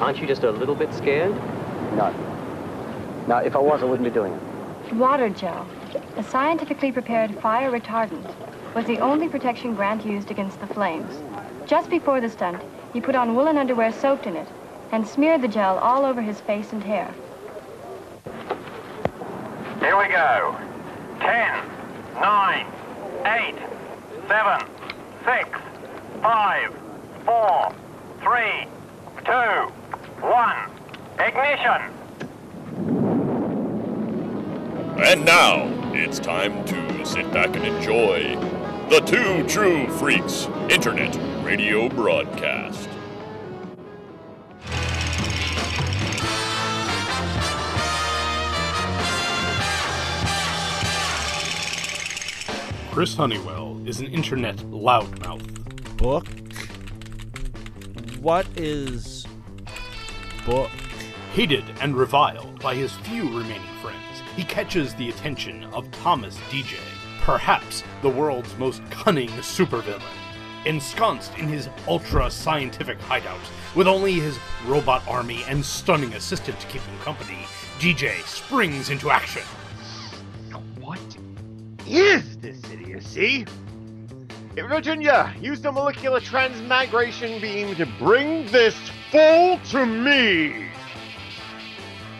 Aren't you just a little bit scared? No. Now, if I was, I wouldn't be doing it. Water gel, a scientifically prepared fire retardant, was the only protection Grant used against the flames. Just before the stunt, he put on woolen underwear soaked in it and smeared the gel all over his face and hair. Here we go. Ten, nine, eight, seven, six, five, four, three, two, one. Ignition! And now, it's time to sit back and enjoy the Two True Freaks Internet Radio Broadcast. Chris Honeywell is an internet loudmouth. Book? What is book? Hated and reviled by his few remaining friends, he catches the attention of Thomas DJ, perhaps the world's most cunning supervillain. Ensconced in his ultra scientific hideout, with only his robot army and stunning assistant to keep him company, DJ springs into action. What is this idiocy? Virginia, use the molecular transmigration beam to bring this fool to me!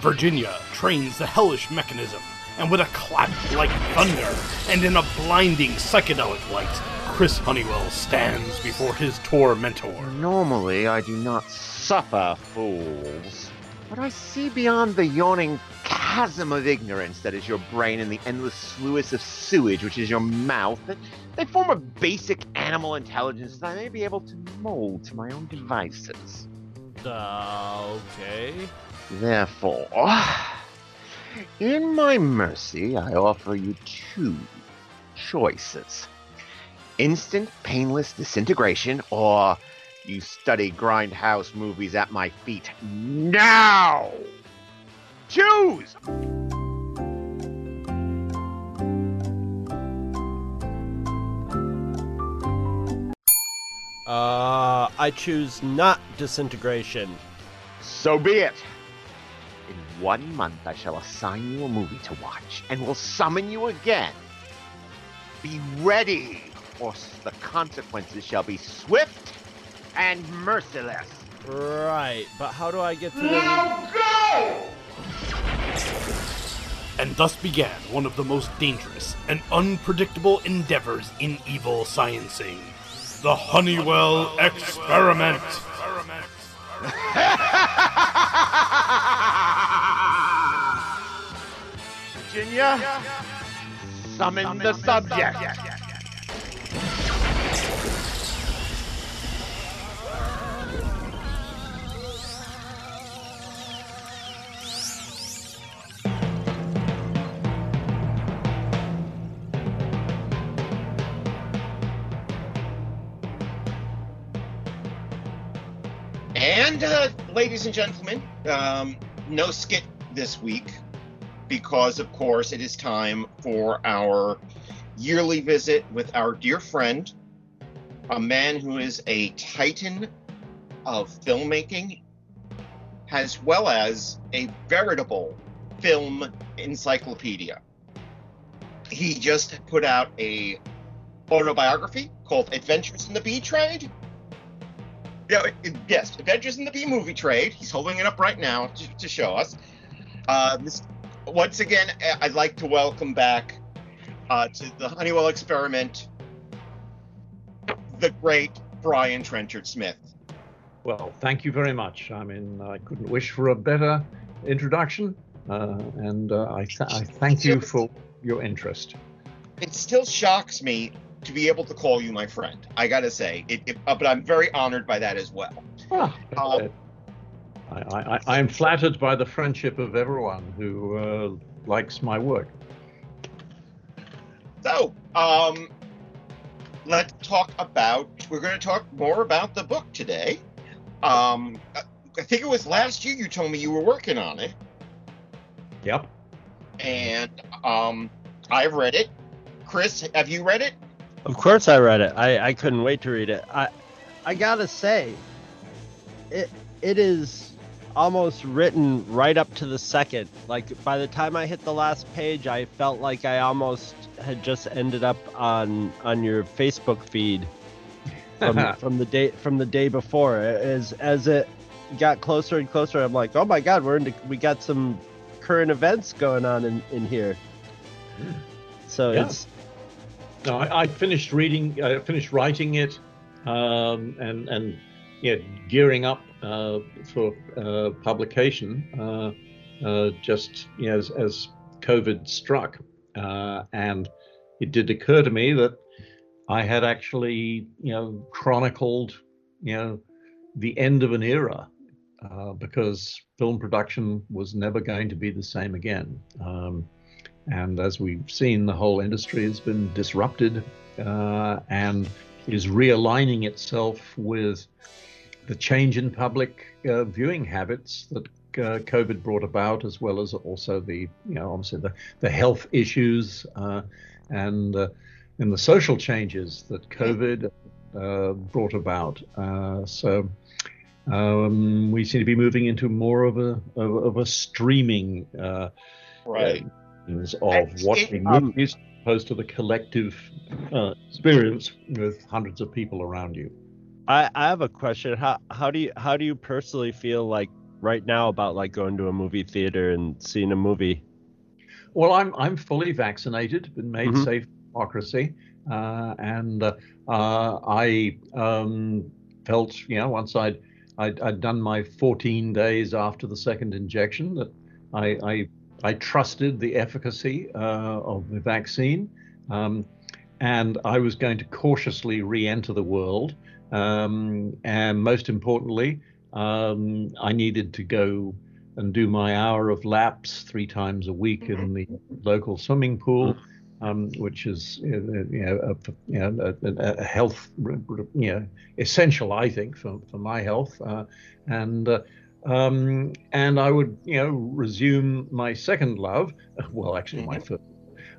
Virginia trains the hellish mechanism, and with a clap like thunder and in a blinding psychedelic light, Chris Honeywell stands before his tormentor. Normally, I do not suffer fools, but I see beyond the yawning chasm of ignorance that is your brain and the endless sluice of sewage which is your mouth. They form a basic animal intelligence that I may be able to mold to my own devices. Uh, okay. Therefore, in my mercy, I offer you two choices instant, painless disintegration, or you study grindhouse movies at my feet now! Choose! Uh, I choose not disintegration. So be it. In one month, I shall assign you a movie to watch and will summon you again. Be ready, or s- the consequences shall be swift and merciless. Right, but how do I get to the... go! And thus began one of the most dangerous and unpredictable endeavors in evil sciencing the Honeywell Experiment. Virginia, summon the subject. Ladies and gentlemen, um, no skit this week because, of course, it is time for our yearly visit with our dear friend, a man who is a titan of filmmaking, as well as a veritable film encyclopedia. He just put out a autobiography called Adventures in the B Trade. Yeah, yes, Adventures in the B movie Trade. He's holding it up right now to, to show us. Uh, this, once again, I'd like to welcome back uh, to the Honeywell experiment the great Brian Trenchard Smith. Well, thank you very much. I mean, I couldn't wish for a better introduction, uh, and uh, I, th- I thank you for your interest. It still shocks me to be able to call you my friend. I gotta say, it, it, uh, but I'm very honored by that as well. Ah, Uh, I, am flattered by the friendship of everyone who uh, likes my work. So, um, let's talk about. We're going to talk more about the book today. Um, I I think it was last year you told me you were working on it, Yep. and um, I've read it. Chris, have you read it? Of course I read it. I, I couldn't wait to read it. I I gotta say, it it is almost written right up to the second. Like by the time I hit the last page, I felt like I almost had just ended up on on your Facebook feed from from the day from the day before. As as it got closer and closer, I'm like, oh my god, we're into we got some current events going on in in here. Hmm. So Yeah. it's No, I, I finished reading, I finished writing it, um, and and yeah, gearing up uh, for uh, publication. Uh, uh, just you know, as, as COVID struck, uh, and it did occur to me that I had actually you know chronicled you know the end of an era. Uh, because film production was never going to be the same again. Um, and as we've seen, the whole industry has been disrupted uh, and is realigning itself with the change in public uh, viewing habits that uh, COVID brought about, as well as also the, you know, obviously the, the health issues uh, and uh, and the social changes that COVID uh, brought about. So. Um, we seem to be moving into more of a of, of a streaming Right. Means of And watching it- movies opposed to the collective uh, experience with hundreds of people around you. I, I have a question. How how do you how do you personally feel like right now about like going to a movie theater and seeing a movie? Well, I'm I'm fully vaccinated, been made Mhm. safe democracy, uh, and uh, uh, I um, felt you know once I'd, I'd I'd done my 14 days after the second injection that I I, I trusted the efficacy uh, of the vaccine, um, and I was going to cautiously re-enter the world, um, and most importantly, um, I needed to go and do my hour of laps three times a week in the local swimming pool, um, which is you know, a, you know a, a health you know essential I think for, for my health, uh, and uh, um, and I would you know resume my second love, well actually my first,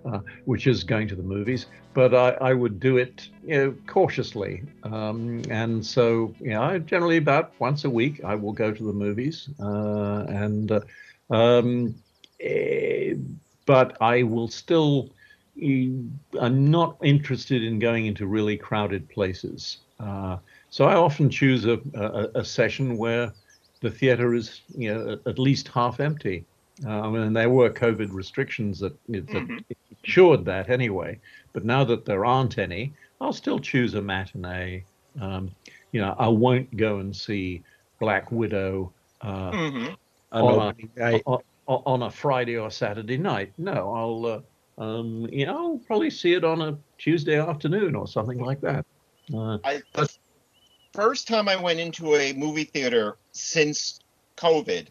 uh, which is going to the movies, but I, I would do it you know cautiously, um, and so you know I generally about once a week I will go to the movies, uh, and uh, um, eh, but I will still. I'm not interested in going into really crowded places. Uh, so I often choose a, a, a session where the theater is, you know, at least half empty. Um, and there were COVID restrictions that, that ensured that anyway. But now that there aren't any, I'll still choose a matinee. Um, you know, I won't go and see Black Widow uh, Mhm. On on, a, on, on a Friday or Saturday night. No, I'll, uh, um, you know, I'll probably see it on a Tuesday afternoon or something like that. Uh, I, the first time I went into a movie theater since COVID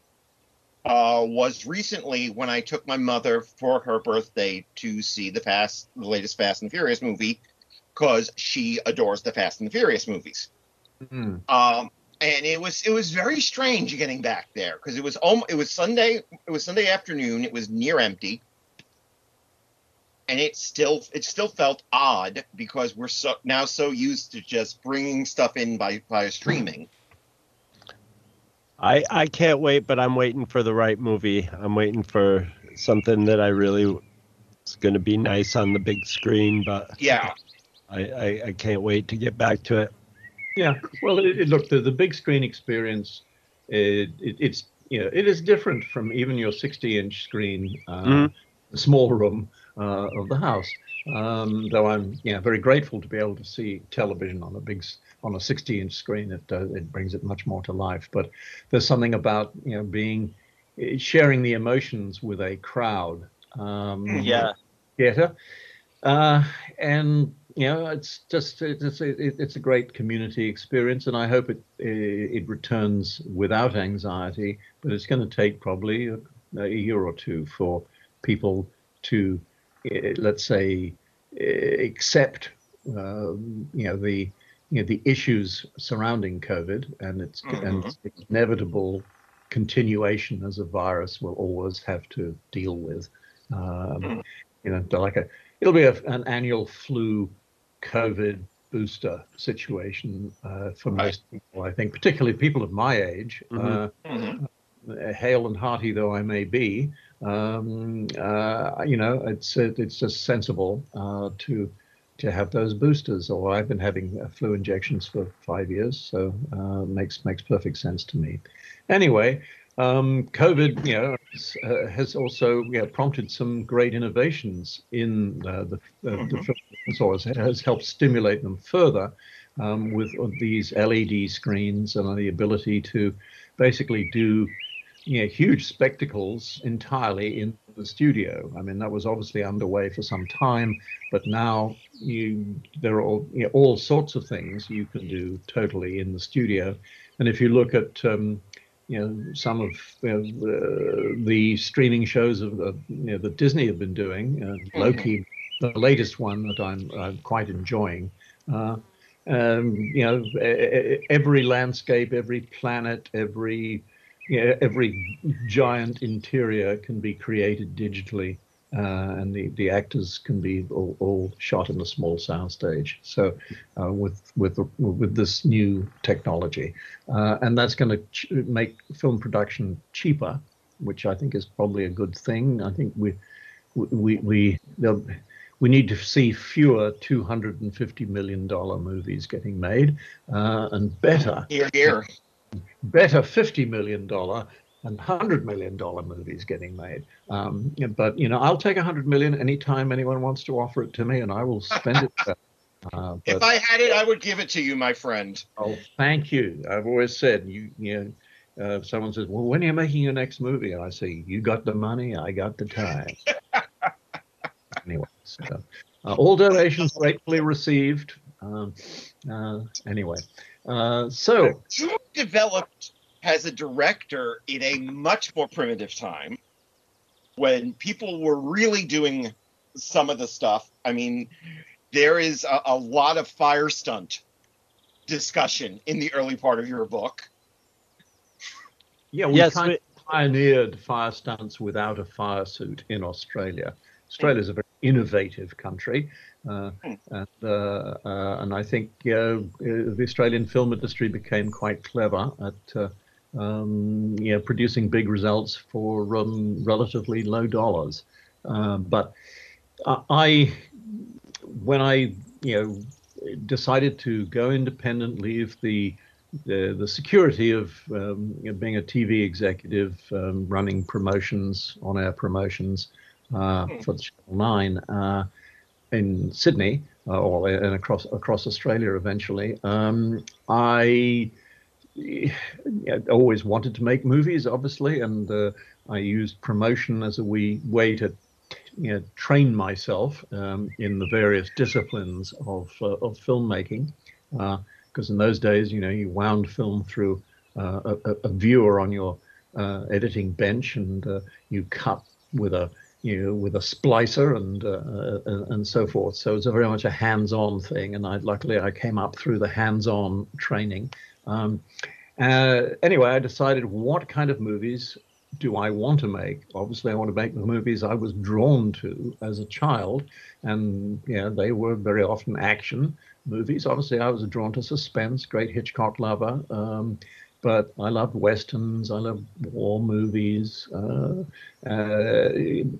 uh, was recently when I took my mother for her birthday to see the fast, the latest Fast and Furious movie, because she adores the Fast and the Furious movies. hmm. Um, and it was it was very strange getting back there because it was om- it was Sunday it was Sunday afternoon it was near empty and it still it still felt odd because we're so now so used to just bringing stuff in by by streaming I I can't wait, but I'm waiting for the right movie. I'm waiting for something that I really is going to be nice on the big screen, but yeah I, I, I can't wait to get back to it. Yeah, well, it, it, look, the, the big screen experience, it, it, it's you know, it is different from even your 60-inch screen, uh, Mhm. small room uh, of the house. Um, though I'm yeah very grateful to be able to see television on a big on a 60-inch screen. It uh, it brings it much more to life. But there's something about you know being eh, sharing the emotions with a crowd. Um, Yeah. theater. Uh, and you know, it's just it's it, it's a great community experience, and I hope it it returns without anxiety. But it's going to take probably a, a year or two for people to, eh, let's say, eh, accept um, you know the you know the issues surrounding COVID and its and its inevitable continuation as a virus will always have to deal with. Um, you know, like a it'll be a, an annual flu COVID booster situation uh, for most people. I think, particularly people of my age. Uh, Mhm. hale and hearty though I may be, um, uh, you know, it's it's just sensible uh, to to have those boosters. Or I've been having uh, flu injections for five years, so uh, makes makes perfect sense to me. Anyway, um, COVID, you know, uh, has also you know, prompted some great innovations in uh, the, uh, mm-hmm. the film, has helped stimulate them further um, with these LED screens and the ability to basically do you know, huge spectacles entirely in the studio. I mean, that was obviously underway for some time, but now you there are all, you know, all sorts of things you can do totally in the studio. And if you look at um, you know some of you know, the, the, streaming shows of you know, that Disney have been doing, uh, mm-hmm. Loki, the latest one that I'm, I'm quite enjoying. Uh, um, you know, every landscape, every planet, every you know, every giant interior can be created digitally, uh, and the, the actors can be all, all shot in a small soundstage. So, uh, with with with this new technology, uh, and that's going to ch- make film production cheaper, which I think is probably a good thing. I think we we we we need to see fewer 250 million dollar movies getting made, uh, and better. Here, here better $50 million and $100 million movies getting made. Um, but, you know, I'll take 100 million anytime anyone wants to offer it to me, and I will spend it. Uh, but, if I had it, I would give it to you, my friend. Oh, thank you. I've always said, you, you know, uh, someone says, well, when are you making your next movie? And I say, you got the money, I got the time. anyway, so, uh, all donations gratefully received. Um, uh, anyway, uh, so you developed as a director in a much more primitive time when people were really doing some of the stuff. I mean, there is a, a lot of fire stunt discussion in the early part of your book. Yeah, we yes, kind of pioneered fire stunts without a fire suit in Australia. Australia is a very innovative country. Uh, and, uh, uh, and I think the Australian film industry became quite clever at um, you know, producing big results for um, relatively low dollars. but I, when I you know decided to go independent, leave the the, the security of um, you know, being a TV executive, um, running promotions, on air promotions uh, hmm. for Channel 9, uh, in Sydney uh, or and across across Australia eventually. Um, I always wanted to make movies, obviously, and uh, I used promotion as a wee way to you know, train myself um, in the various disciplines of uh, of filmmaking. Because uh, in those days, you know, you wound film through uh, a, a, viewer on your uh, editing bench, and you cut with a you know, with a splicer and, uh, and, and so forth. So it's a very much a hands-on thing, and I luckily I came up through the hands-on training. Um, uh, anyway, I decided what kind of movies do I want to make? Obviously, I want to make the movies I was drawn to as a child, and yeah, they were very often action movies. Obviously, I was drawn to suspense, great Hitchcock lover. Um, but I loved westerns. I loved war movies, uh, uh,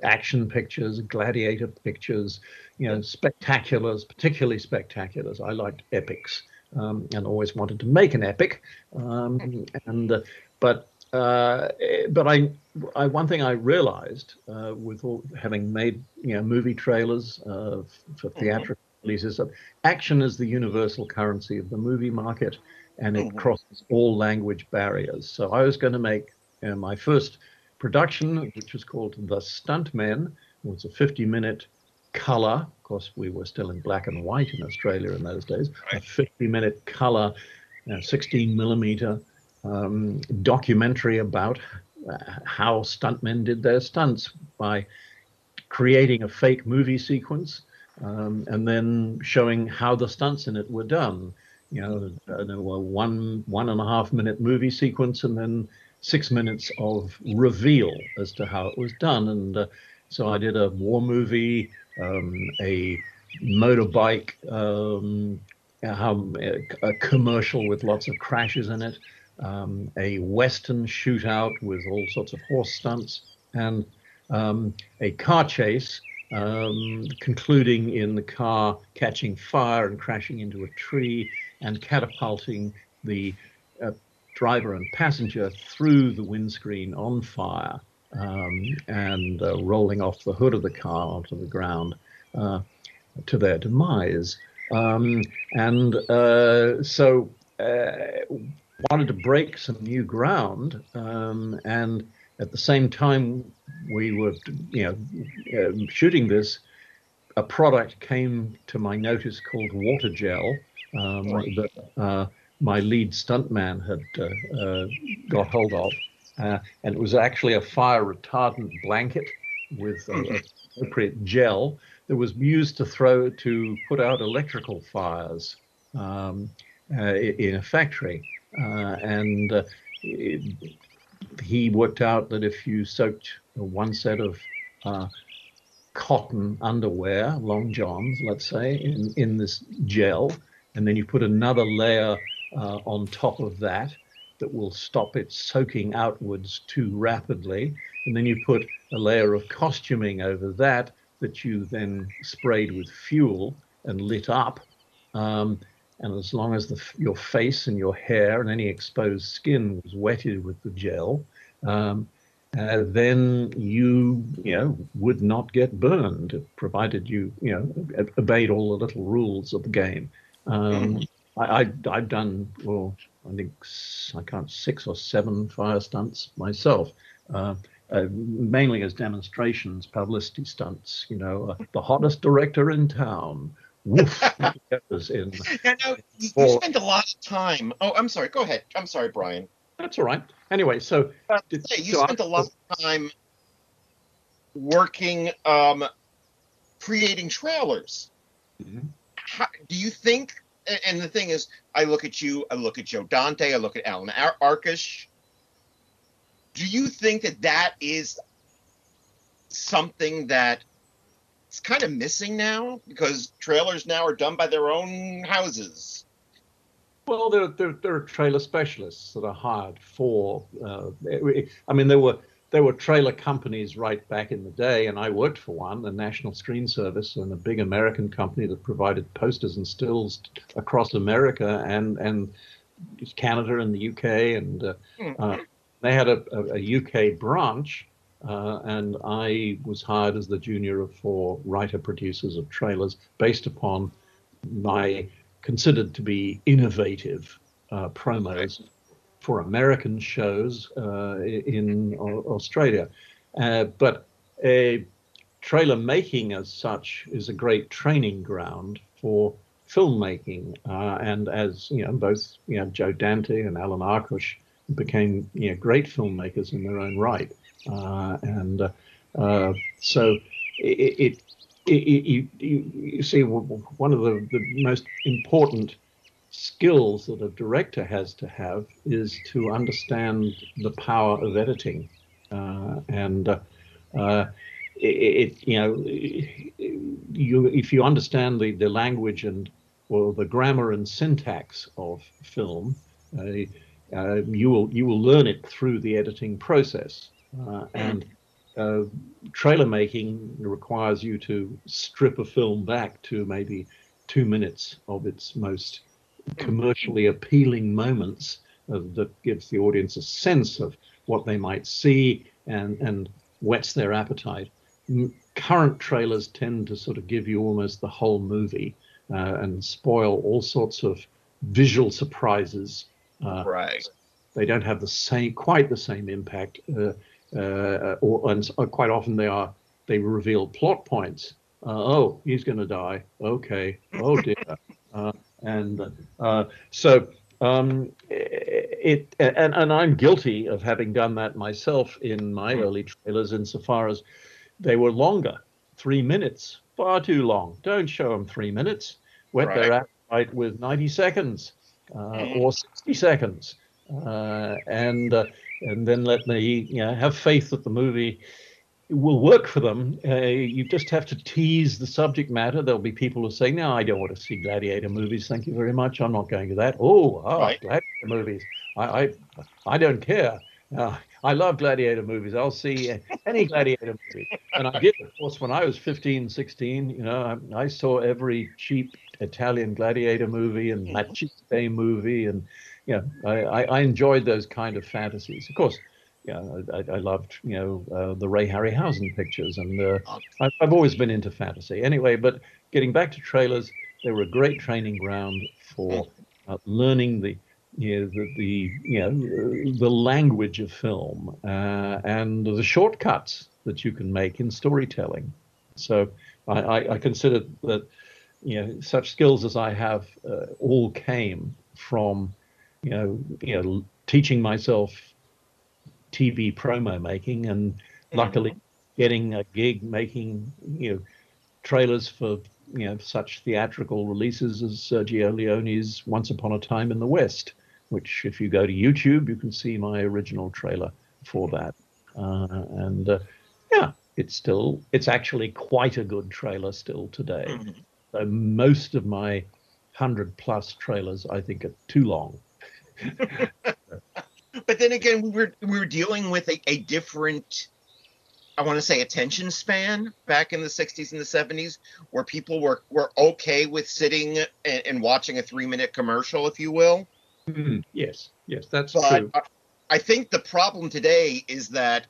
action pictures, gladiator pictures, you know, spectaculars, particularly spectaculars. I liked epics um, and always wanted to make an epic. Um, and uh, but uh, but I, I one thing I realized uh, with all, having made you know movie trailers uh, for mm-hmm. theatrical releases that action is the universal currency of the movie market and it mm-hmm. crosses all language barriers. So I was going to make uh, my first production, which was called The Stuntmen. It was a 50 minute color. Of course, we were still in black and white in Australia in those days. A 50 minute color, uh, 16 millimeter um, documentary about uh, how stuntmen did their stunts by creating a fake movie sequence um, and then showing how the stunts in it were done you know, a one one and a half minute movie sequence and then six minutes of reveal as to how it was done. And uh, so I did a war movie, um, a motorbike, um, how, a commercial with lots of crashes in it. um, a western shootout with all sorts of horse stunts, and um, a car chase um, concluding in the car catching fire and crashing into a tree and catapulting the uh, driver and passenger through the windscreen on fire um, and uh, rolling off the hood of the car onto the ground uh, to their demise. Um, and uh, so uh, wanted to break some new ground um, and at the same time we were, you know, uh, shooting this, a product came to my notice called water gel um, that uh, my lead stuntman had uh, uh got hold of, uh, and it was actually a fire retardant blanket with mm-hmm. appropriate gel that was used to throw to put out electrical fires um, uh, in a factory, and it, he worked out that if you soaked one set of uh, cotton underwear, long johns, let's say, in, in this gel, and then you put another layer uh, on top of that that will stop it soaking outwards too rapidly. And then you put a layer of costuming over that that you then sprayed with fuel and lit up. Um, and as long as the, your face and your hair and any exposed skin was wetted with the gel, um, uh, then you, you know, would not get burned, provided you, you know, obeyed all the little rules of the game. Um, I, I, have done, well, I think I can't six or seven fire stunts myself. Uh, uh, mainly as demonstrations, publicity stunts. You know, uh, the hottest director in town, Woof. in, yeah, no, you, you spend a lot of time. Oh, I'm sorry. Go ahead. I'm sorry, Brian. That's all right. Anyway, so did, you so spent I, a lot of time working, um, creating trailers. Mm-hmm. How, do you think? And the thing is, I look at you, I look at Joe Dante, I look at Alan Ar- Arkush. Do you think that that is something that it's kind of missing now because trailers now are done by their own houses. Well, there, there, there are trailer specialists that are hired for. Uh, I mean, there were there were trailer companies right back in the day, and I worked for one, the National Screen Service, and a big American company that provided posters and stills across America and and Canada and the UK, and uh, mm-hmm. uh, they had a, a, a UK branch uh, and I was hired as the junior of four writer producers of trailers based upon my considered to be innovative uh, promos for American shows uh, in Australia. Uh, but trailer making as such is a great training ground for filmmaking. Uh, and as you know, both you know Joe Dante and Alan Arkush became you know great filmmakers in their own right. Uh, and uh, so it, it, it you, you, see one of the, the most important skills that a director has to have is to understand the power of editing. Uh, and uh, uh, it, it, you know you if you understand the, the language and well the grammar and syntax of film uh, you will you will learn it through the editing process. Uh, and uh, trailer making requires you to strip a film back to maybe two minutes of its most commercially appealing moments uh, that gives the audience a sense of what they might see and, and whets their appetite. Current trailers tend to sort of give you almost the whole movie uh, and spoil all sorts of visual surprises. Uh, right. They don't have the same, quite the same impact uh, uh, or, and quite often they are they reveal plot points. Uh, oh, he's going to die. Okay. Oh dear. Uh, and uh, so um, it and, and I'm guilty of having done that myself in my hmm. early trailers, insofar as they were longer, three minutes, far too long. Don't show them three minutes. Whet right. their appetite with 90 seconds uh, hmm. or 60 seconds, uh, and and then let me you know, have faith that the movie will work for them. Uh, you just have to tease the subject matter. There'll be people who say, "No, I don't want to see gladiator movies. Thank you very much. I'm not going to that." Oh, oh right. gladiator movies. I I, I don't care. Uh, I love gladiator movies. I'll see any gladiator movie. And I did, of course, when I was 15, 16, you know, I, I saw every cheap Italian gladiator movie and Maciste movie. And, you know, I, I, I enjoyed those kind of fantasies. Of course, yeah, I, I loved, you know, uh, the Ray Harryhausen pictures. And uh, I've, I've always been into fantasy. Anyway, but getting back to trailers, they were a great training ground for uh, learning the you know, the, the you know the language of film uh, and the shortcuts that you can make in storytelling. So I, I, I consider that you know such skills as I have uh, all came from you know you know teaching myself TV promo making and luckily getting a gig making you know trailers for you know such theatrical releases as Sergio Leone's Once Upon a Time in the West which if you go to YouTube, you can see my original trailer for that. Uh, and uh, yeah, it's still, it's actually quite a good trailer still today. Mm-hmm. So most of my 100 plus trailers, I think, are too long. but then again, we were, we were dealing with a, a different, I want to say, attention span back in the 60s and the 70s, where people were, were okay with sitting and, and watching a three minute commercial, if you will Mm, yes, yes, that's but true. I think the problem today is that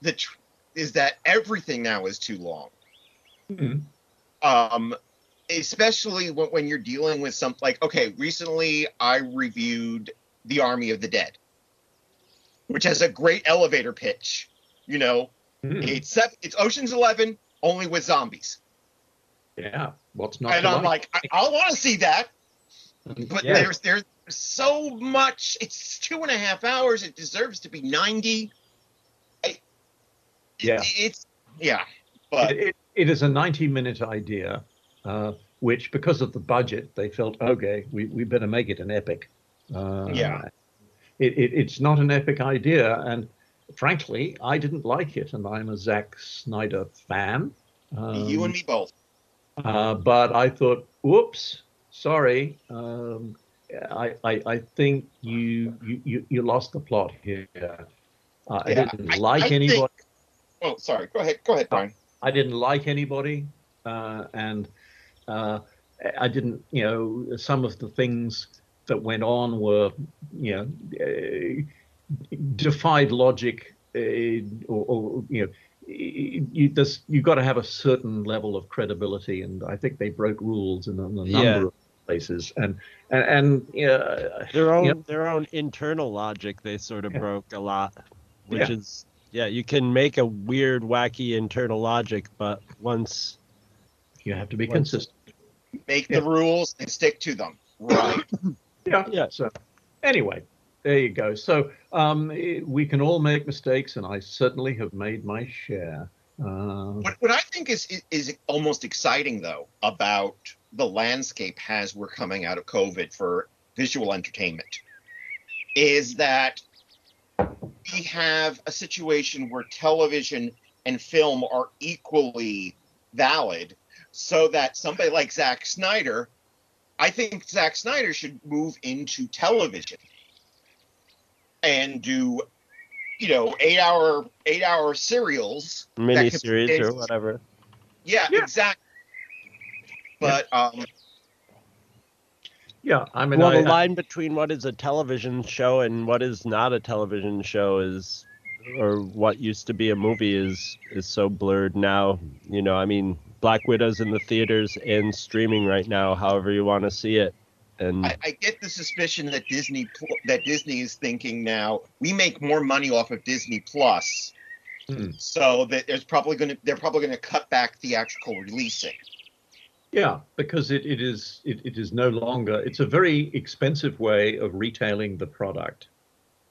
the tr- is that everything now is too long. Mm-hmm. Um, especially when, when you're dealing with something like okay, recently I reviewed The Army of the Dead, which has a great elevator pitch. You know, mm. it's seven, it's Ocean's Eleven only with zombies. Yeah, what's not? And I'm like, I, I want to see that. But yeah. there's there's so much. It's two and a half hours. It deserves to be ninety. I, yeah, it, it's yeah, but it, it, it is a ninety-minute idea, uh, which because of the budget, they felt okay, we we better make it an epic. Uh, yeah, it, it it's not an epic idea, and frankly, I didn't like it, and I'm a Zack Snyder fan. Um, you and me both. Uh, but I thought, whoops, sorry, um, I, I, I think you, you you lost the plot here. Uh, I didn't like I anybody. Think... Oh, sorry. Go ahead. Go ahead, Brian. I didn't like anybody, uh, and uh, I didn't. You know, some of the things that went on were, you know, uh, defied logic, uh, or, or, you know. You, this, you've got to have a certain level of credibility, and I think they broke rules in a, in a number yeah. of places and and, and you know, their own you know, their own internal logic they sort of yeah. broke a lot which yeah. is yeah you can make a weird wacky internal logic but once you have to be consistent make yeah. the rules and stick to them right yeah. Yeah. So anyway there you go. So um, we can all make mistakes and i certainly have made my share. Uh, what, what I think is, is, is almost exciting though about the landscape as we're coming out of COVID for visual entertainment is that we have a situation where television and film are equally valid, so that somebody like Zack Snyder, I think Zack Snyder should move into television and do you know eight hour eight hour serials mini series or whatever yeah, yeah. exactly but yeah. um yeah i mean well I, the line between what is a television show and what is not a television show is or what used to be a movie is is so blurred now you know i mean black widow's in the theaters and streaming right now however you want to see it and I, I, get the suspicion that Disney that Disney is thinking now we make more money off of Disney Plus, hmm. so that there's probably going to they're probably going to cut back theatrical releasing. Yeah, because it, it is it, it is no longer it's a very expensive way of retailing the product.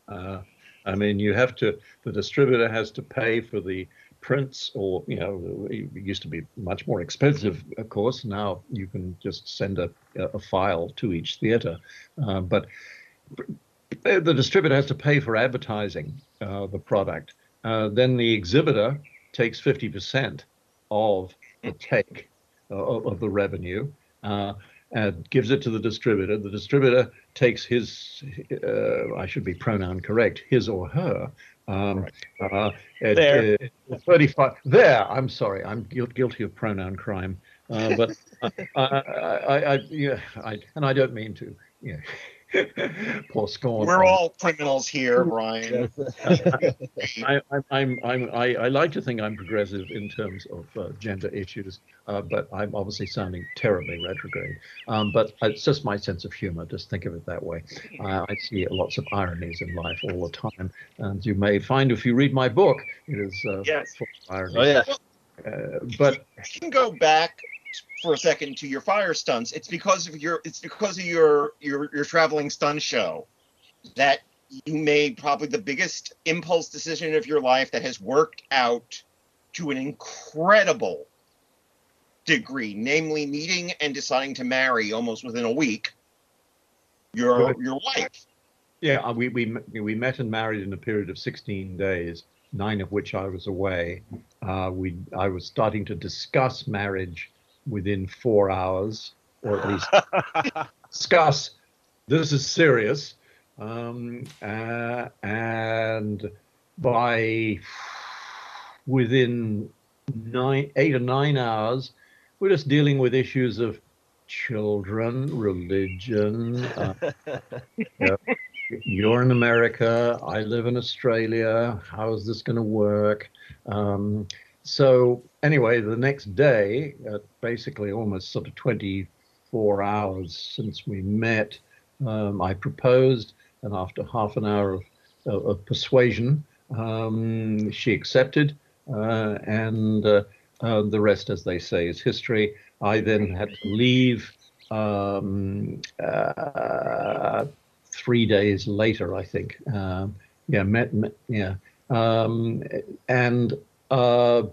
Uh, I mean, you have to the distributor has to pay for the prints or you know it used to be much more expensive of course. Now you can just send a, a file to each theater. Uh, but the distributor has to pay for advertising uh, the product. Uh, then the exhibitor takes 50% of the take uh, of the revenue uh, and gives it to the distributor. The distributor takes his, uh, I should be pronoun correct, his or her. Um, uh, at, There. uh, 35. There, I'm sorry, I'm guil- guilty of pronoun crime. Uh, but I, I, I, I, yeah, I, and I don't mean to. Yeah. Poor scorn. We're all criminals here, Brian. I, I, I'm, I'm, I, I like to think I'm progressive in terms of uh, gender issues, uh, but I'm obviously sounding terribly retrograde. Um, but it's just my sense of humor. Just think of it that way. Uh, I see lots of ironies in life all the time, and you may find if you read my book, it is uh, Yes. full of irony. Oh yeah. Uh, but you can go back for a second to your fire stunts. It's because of your it's because of your your your traveling stunt show that you made probably the biggest impulse decision of your life that has worked out to an incredible degree, namely meeting and deciding to marry almost within a week your your wife. Yeah, uh, we, we we met and married in a period of 16 days, nine of which I was away. Uh, we I was starting to discuss marriage within four hours, or at least discuss. This is serious, um, uh, and by within nine, eight or nine hours, we're just dealing with issues of children, religion. Uh, yeah, you're in America. I live in Australia. How is this going to work? Um, so anyway, the next day, basically almost sort of 24 hours since we met, um, I proposed, and after half an hour of, of, of persuasion, um, she accepted, uh, and uh, uh, the rest, as they say, is history. I then had to leave um, uh, three days later, I think. Um, yeah, met, met yeah, um, and uh,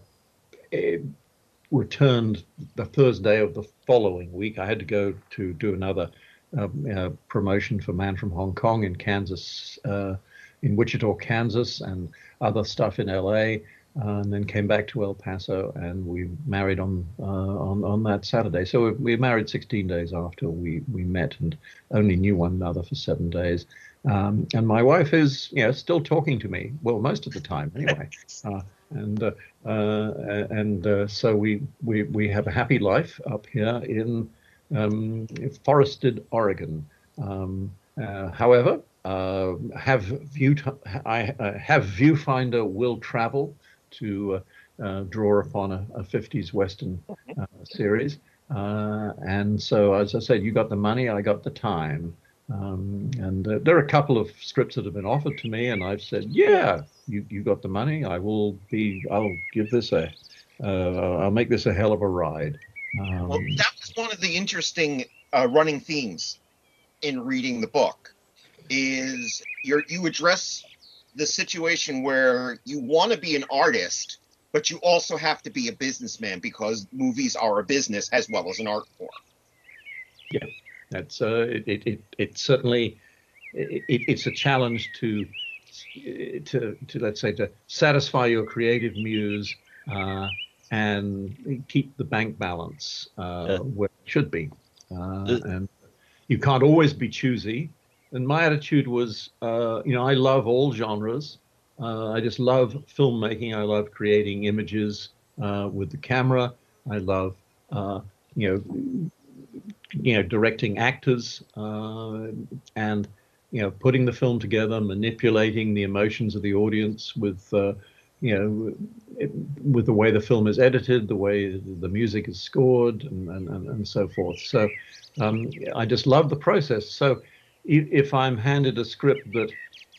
returned the Thursday of the following week. I had to go to do another um, uh, promotion for Man from Hong Kong in Kansas, uh, in Wichita, Kansas, and other stuff in LA. Uh, and then came back to El Paso, and we married on uh, on on that Saturday. So we, we married 16 days after we we met, and only knew one another for seven days. Um, and my wife is, you know, still talking to me. Well, most of the time, anyway. And uh, uh, and uh, so we, we we have a happy life up here in um, forested Oregon. Um, uh, however, uh, have view I uh, have viewfinder will travel to uh, uh, draw upon a, a 50s Western uh, series. Uh, and so, as I said, you got the money, I got the time. Um, and uh, there are a couple of scripts that have been offered to me, and I've said, yeah, you, you got the money. I will be, I'll give this a, uh, I'll make this a hell of a ride. Um, Well, that was one of the interesting uh, running themes in reading the book. Is you you address the situation where you want to be an artist, but you also have to be a businessman because movies are a business as well as an art form. That's uh, it, it, it, it certainly it, it, it's a challenge to to to let's say to satisfy your creative muse uh, and keep the bank balance uh, Yeah. where it should be. Uh, and you can't always be choosy. And my attitude was, uh, you know, I love all genres. Uh, I just love filmmaking. I love creating images uh, with the camera. I love, uh, you know, you know, directing actors uh, and you know, putting the film together, manipulating the emotions of the audience with, uh, you know, it, with the way the film is edited, the way the music is scored, and and, and, so forth. So um, I just love the process. So if, I'm handed a script that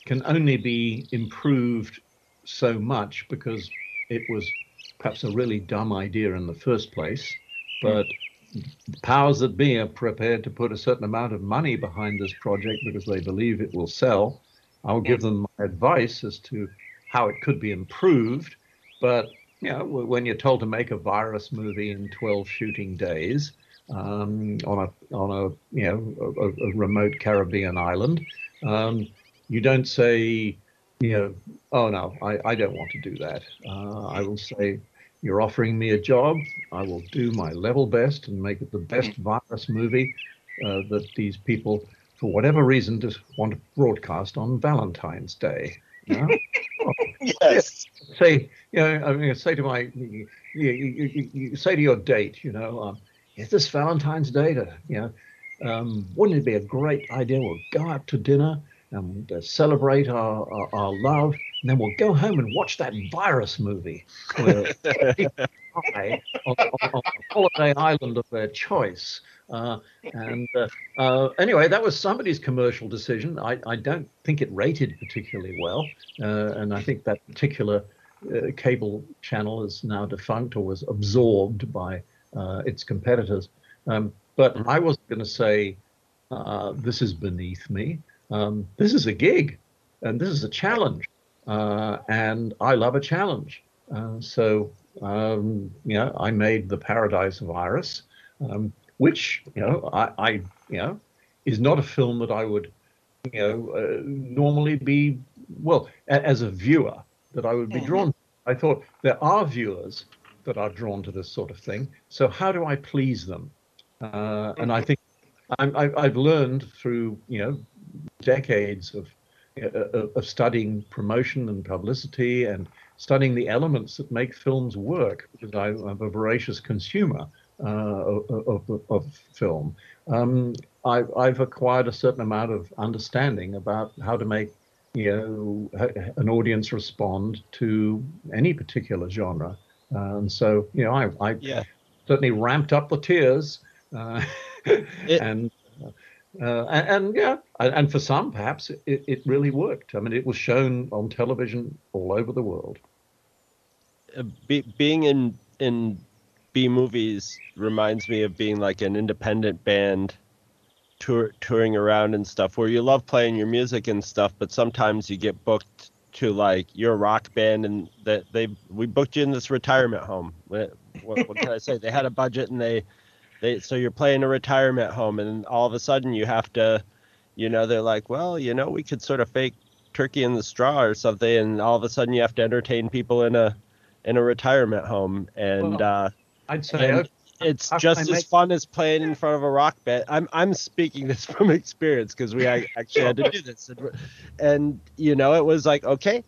can only be improved so much because it was perhaps a really dumb idea in the first place, but powers that be are prepared to put a certain amount of money behind this project because they believe it will sell. I'll give them my advice as to how it could be improved. But you know, when you're told to make a virus movie in 12 shooting days um, on a on a you know a, a remote Caribbean island, um, you don't say you know, oh no, I, I don't want to do that. Uh, I will say, you're offering me a job. I will do my level best and make it the best virus movie uh, that these people for whatever reason, just want to broadcast on Valentine's Day. You know? Yes. say, you know, I mean, say to my, you, you, you, you say to your date, you know, um, is this Valentine's Day? To, you know, um, wouldn't it be a great idea? We'll go out to dinner and uh, celebrate our, our, our love, and then we'll go home and watch that virus movie. On, on, on holiday island of their choice. Uh, and uh, uh, anyway, that was somebody's commercial decision. I, I don't think it rated particularly well, uh, and I think that particular uh, cable channel is now defunct or was absorbed by uh, its competitors. Um, but I wasn't going to say this is beneath me. Um, this is a gig, and this is a challenge, and I love a challenge. so um, you know, I made the Paradise Virus, um, which you know, I, I, you know, is not a film that I would, you know, uh, normally be well a, as a viewer that I would be drawn. To. I thought there are viewers that are drawn to this sort of thing. So how do I please them? Uh, and I think I'm, I, have learned through you know decades of uh, of studying promotion and publicity and studying the elements that make films work because I, am a voracious consumer uh, of, of, of, film. Um, I, I've acquired a certain amount of understanding about how to make you know an audience respond to any particular genre. Uh, and so you know I, I yeah. certainly ramped up the tears uh, it, and. Uh, and, and, yeah, and for some, perhaps it, it really worked. I mean, it was shown on television all over the world. Uh, be, being in in B movies reminds me of being like an independent band tour, touring around and stuff where you love playing your music and stuff but sometimes you get booked to like you're a rock band and that they we booked you in this retirement home what, what, what can i say they had a budget and they they so you're playing a retirement home and all of a sudden you have to you know they're like well you know we could sort of fake turkey in the straw or something and all of a sudden you have to entertain people in a in a retirement home, and well, uh, I'd say it's just as fun as playing in front of a rock band. I'm I'm speaking this from experience because we actually had to do this, and, and you know it was like okay,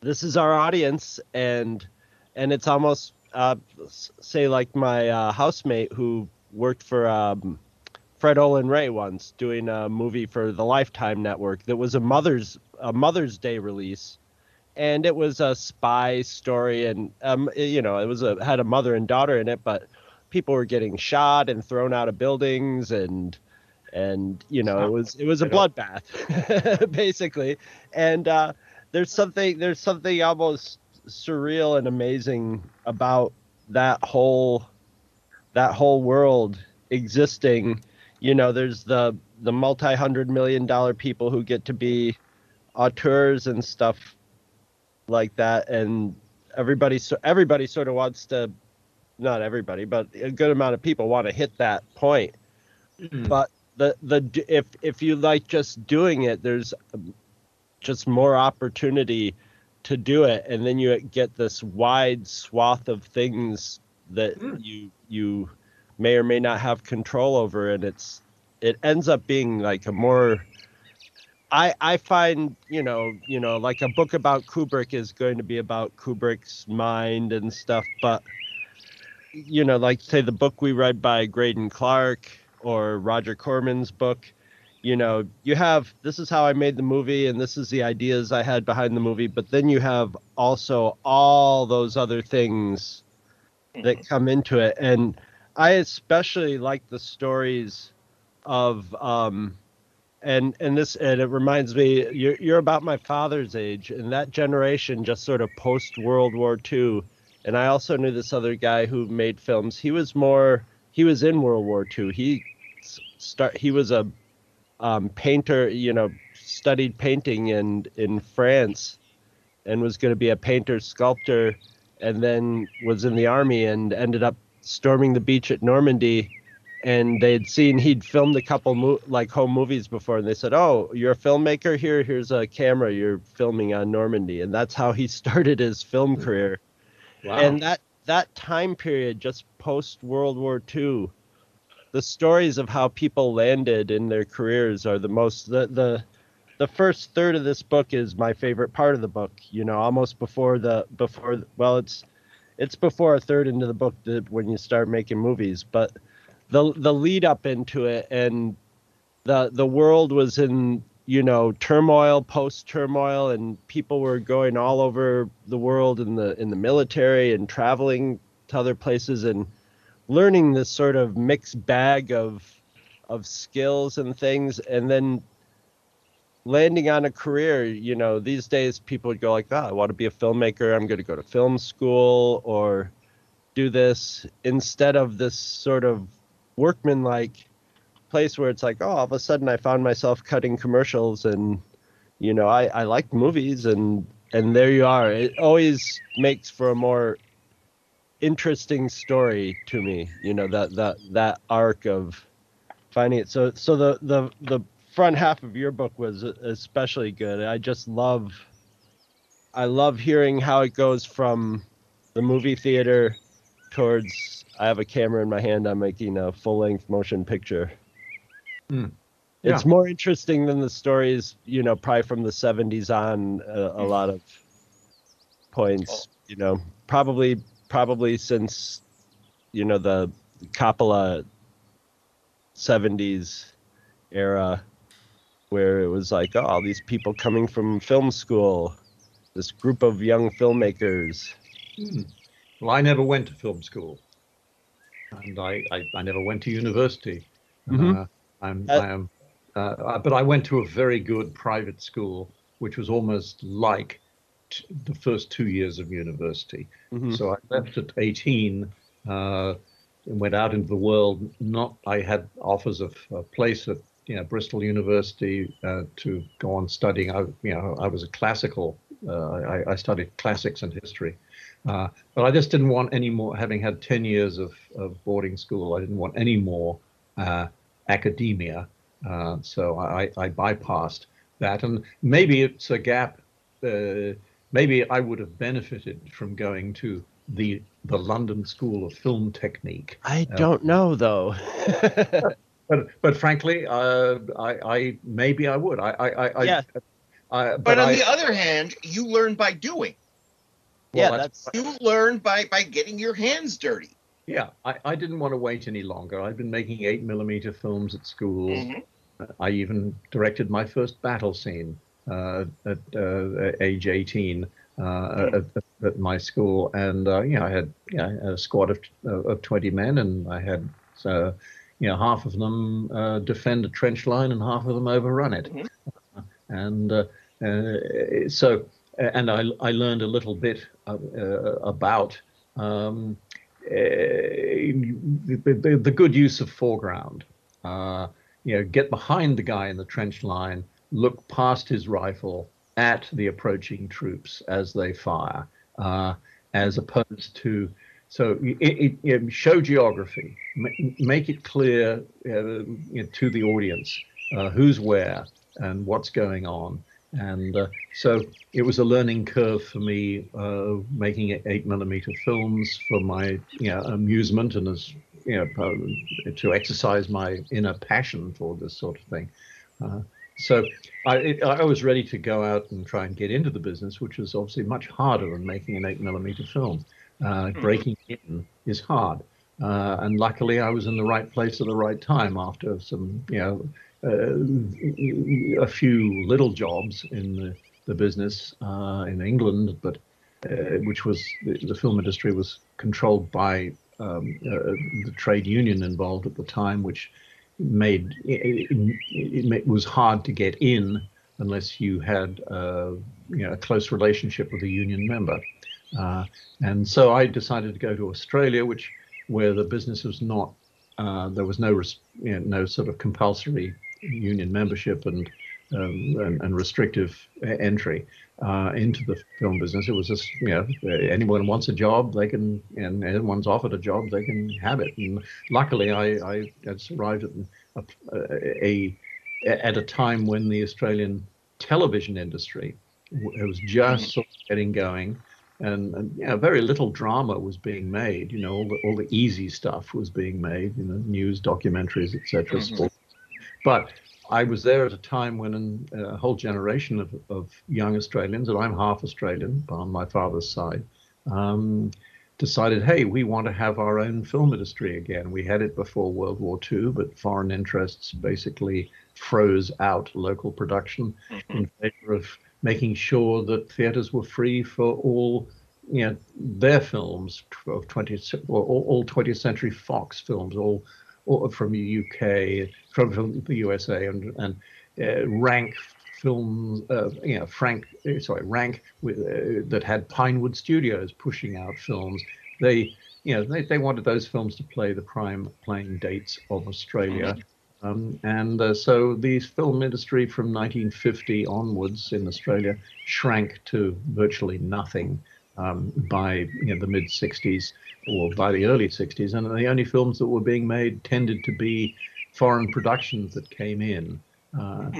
this is our audience, and and it's almost uh, say like my uh, housemate who worked for um, Fred Olen Ray once doing a movie for the Lifetime Network that was a Mother's a Mother's Day release. And it was a spy story, and um, you know, it was a had a mother and daughter in it, but people were getting shot and thrown out of buildings, and and you know, it was it was a bloodbath, basically, and uh, there's something there's something almost surreal and amazing about that whole that whole world existing you know there's the the multi hundred million dollar people who get to be auteurs and stuff like that, and everybody so everybody sort of wants to, not everybody, but a good amount of people want to hit that point. Mm-hmm. But the the if if you like just doing it, there's just more opportunity to do it, and then you get this wide swath of things that mm. you you may or may not have control over, and it's it ends up being like a more I I find you know you know like a book about Kubrick is going to be about Kubrick's mind and stuff, but you know like say the book we read by Greydon Clark or Roger Corman's book, you know you have this is how I made the movie and this is the ideas I had behind the movie, but then you have also all those other things that mm-hmm. come into it, and I especially like the stories of um, and and this and it reminds me you're you're about my father's age and that generation just sort of post World War II and I also knew this other guy who made films. He was more he was in World War II he start he was a um, painter you know studied painting in in France and was going to be a painter sculptor and then was in the army and ended up storming the beach at Normandy. And they'd seen he'd filmed a couple mo- like home movies before and they said oh you're a filmmaker here? Here's a camera. You're filming on normandy. And that's how he started his film hmm. career. Wow. and that that time period just post world war ii the stories of how people landed in their careers are the most the the the first third of this book is my favorite part of the book you know almost before the before well it's it's before a third into the book that when you start making movies but the the lead up into it and the the world was in you know turmoil post turmoil and people were going all over the world in the in the military and traveling to other places and learning this sort of mixed bag of of skills and things. And then landing on a career you know these days people would go like oh, i want to be a filmmaker. I'm going to go to film school or do this instead of this sort of workman-like place where it's like oh all of a sudden i found myself cutting commercials and you know i i like movies and and there you are. It always makes for a more interesting story to me you know that that that arc of finding it. So so the the the front half of your book was especially good. I just love i love hearing how it goes from the movie theater towards i have a camera in my hand i'm making a full length motion picture. Hmm. it's more interesting than the stories you know probably from the 70s on a, a lot of points you know probably probably since you know the Coppola 70s era where it was like oh all these people coming from film school this group of young filmmakers Hmm. Well, I never went to film school, and I, I, I never went to university. Mhm. Uh, I'm, Uh, I am, uh, but I went to a very good private school, which was almost like t- the first two years of university. Mhm. So I left at 18 uh, and went out into the world. Not I had offers of a place at you know Bristol University uh, to go on studying. I you know I was a classical. Uh, I, I studied classics and history. Uh, but I just didn't want any more, having had 10 years of, of boarding school, I didn't want any more uh, academia. Uh, so I, I bypassed that. And maybe it's a gap. Uh, maybe I would have benefited from going to the the London School of Film Technique. i don't know though But but frankly, uh, I, I maybe I would. I I, I, I- Yeah. I, But, on I, the other hand, you learn by doing. well, yeah that's- that's You learn by by getting your hands dirty. Yeah, I, I didn't want to wait any longer. I'd been making eight millimeter films at school. Mhm. I even directed my first battle scene uh, at uh, age 18 uh, at, at, at my school, and uh, you know I had you know, a squad of of 20 men, and I had uh, you know half of them uh, defend a trench line, and half of them overrun it, Mhm. and uh, uh, so and I I learned a little bit uh, uh, about. Um, uh, the, good use of foreground. Uh, you know, get behind the guy in the trench line, look past his rifle at the approaching troops as they fire, uh, as opposed to so it, it, know, show geography, ma- make it clear uh, to the audience uh, who's where and what's going on. And uh, so it was a learning curve for me, uh, making eight- millimeter films for my you know, amusement and as you know to exercise my inner passion for this sort of thing. Uh, so I, it, I was ready to go out and try and get into the business, which was obviously much harder than making an eight millimeter film. Uh, breaking in is hard, uh, and luckily I was in the right place at the right time after some you know uh, a few little jobs in the, the business uh, in England, but uh, which was the, the film industry was controlled by um, uh, the trade union involved at the time, which made it, it, it was hard to get in unless you had uh, you know a close relationship with a union member. Uh, and so I decided to go to Australia, which where the business was not uh, there was no res- you know, no sort of compulsory union membership and um, and, and restrictive entry uh, into the film business. It was just you know anyone wants a job they can and anyone's offered a job they can have it. And luckily I I had arrived at a, a, a at a time when the Australian television industry w- was just sort of getting going. And, and you know, very little drama was being made. You know, all the all the easy stuff was being made. You know, news, documentaries, etc. Mhm. But I was there at a time when an- a whole generation of, of young Australians, and I'm half Australian on my father's side, um, decided, hey, we want to have our own film industry again. We had it before World War II, but foreign interests basically froze out local production in favor of making sure that theaters were free for all you know their films of 20th or all, all 20th century Fox films, all, all from the UK, from, from the USA, and and uh, rank films, uh, you know, Frank, uh, sorry, rank with, uh, that had Pinewood Studios pushing out films. They, you know, they, they wanted those films to play the prime playing dates of Australia. Um, and uh, so the film industry from 1950 onwards in Australia shrank to virtually nothing um, by you know, the mid 60s or by the early 60s. And the only films that were being made tended to be foreign productions that came in. Uh,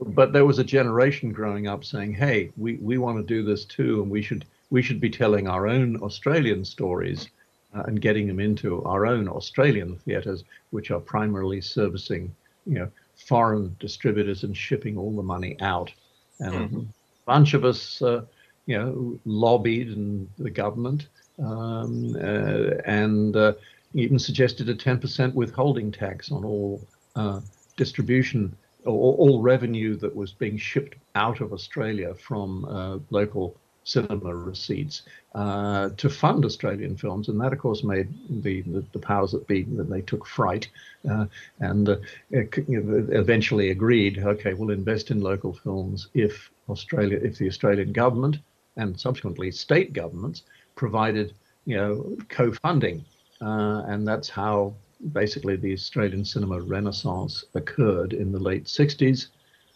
but there was a generation growing up saying, "Hey, we, we want to do this too, and we should we should be telling our own Australian stories and getting them into our own Australian theatres, which are primarily servicing, you know, foreign distributors and shipping all the money out." And a bunch of us, uh, you know, lobbied and the government um, uh, and uh, even suggested a 10% withholding tax on all uh, distribution or all revenue that was being shipped out of Australia from uh, local cinema receipts uh, to fund Australian films, and that, of course, made the the, the powers that be that they took fright uh, and uh, eventually agreed. Okay, we'll invest in local films if Australia, if the Australian government and subsequently state governments provided, you know, co-funding, uh, and that's how basically the Australian cinema renaissance occurred in the late 60s,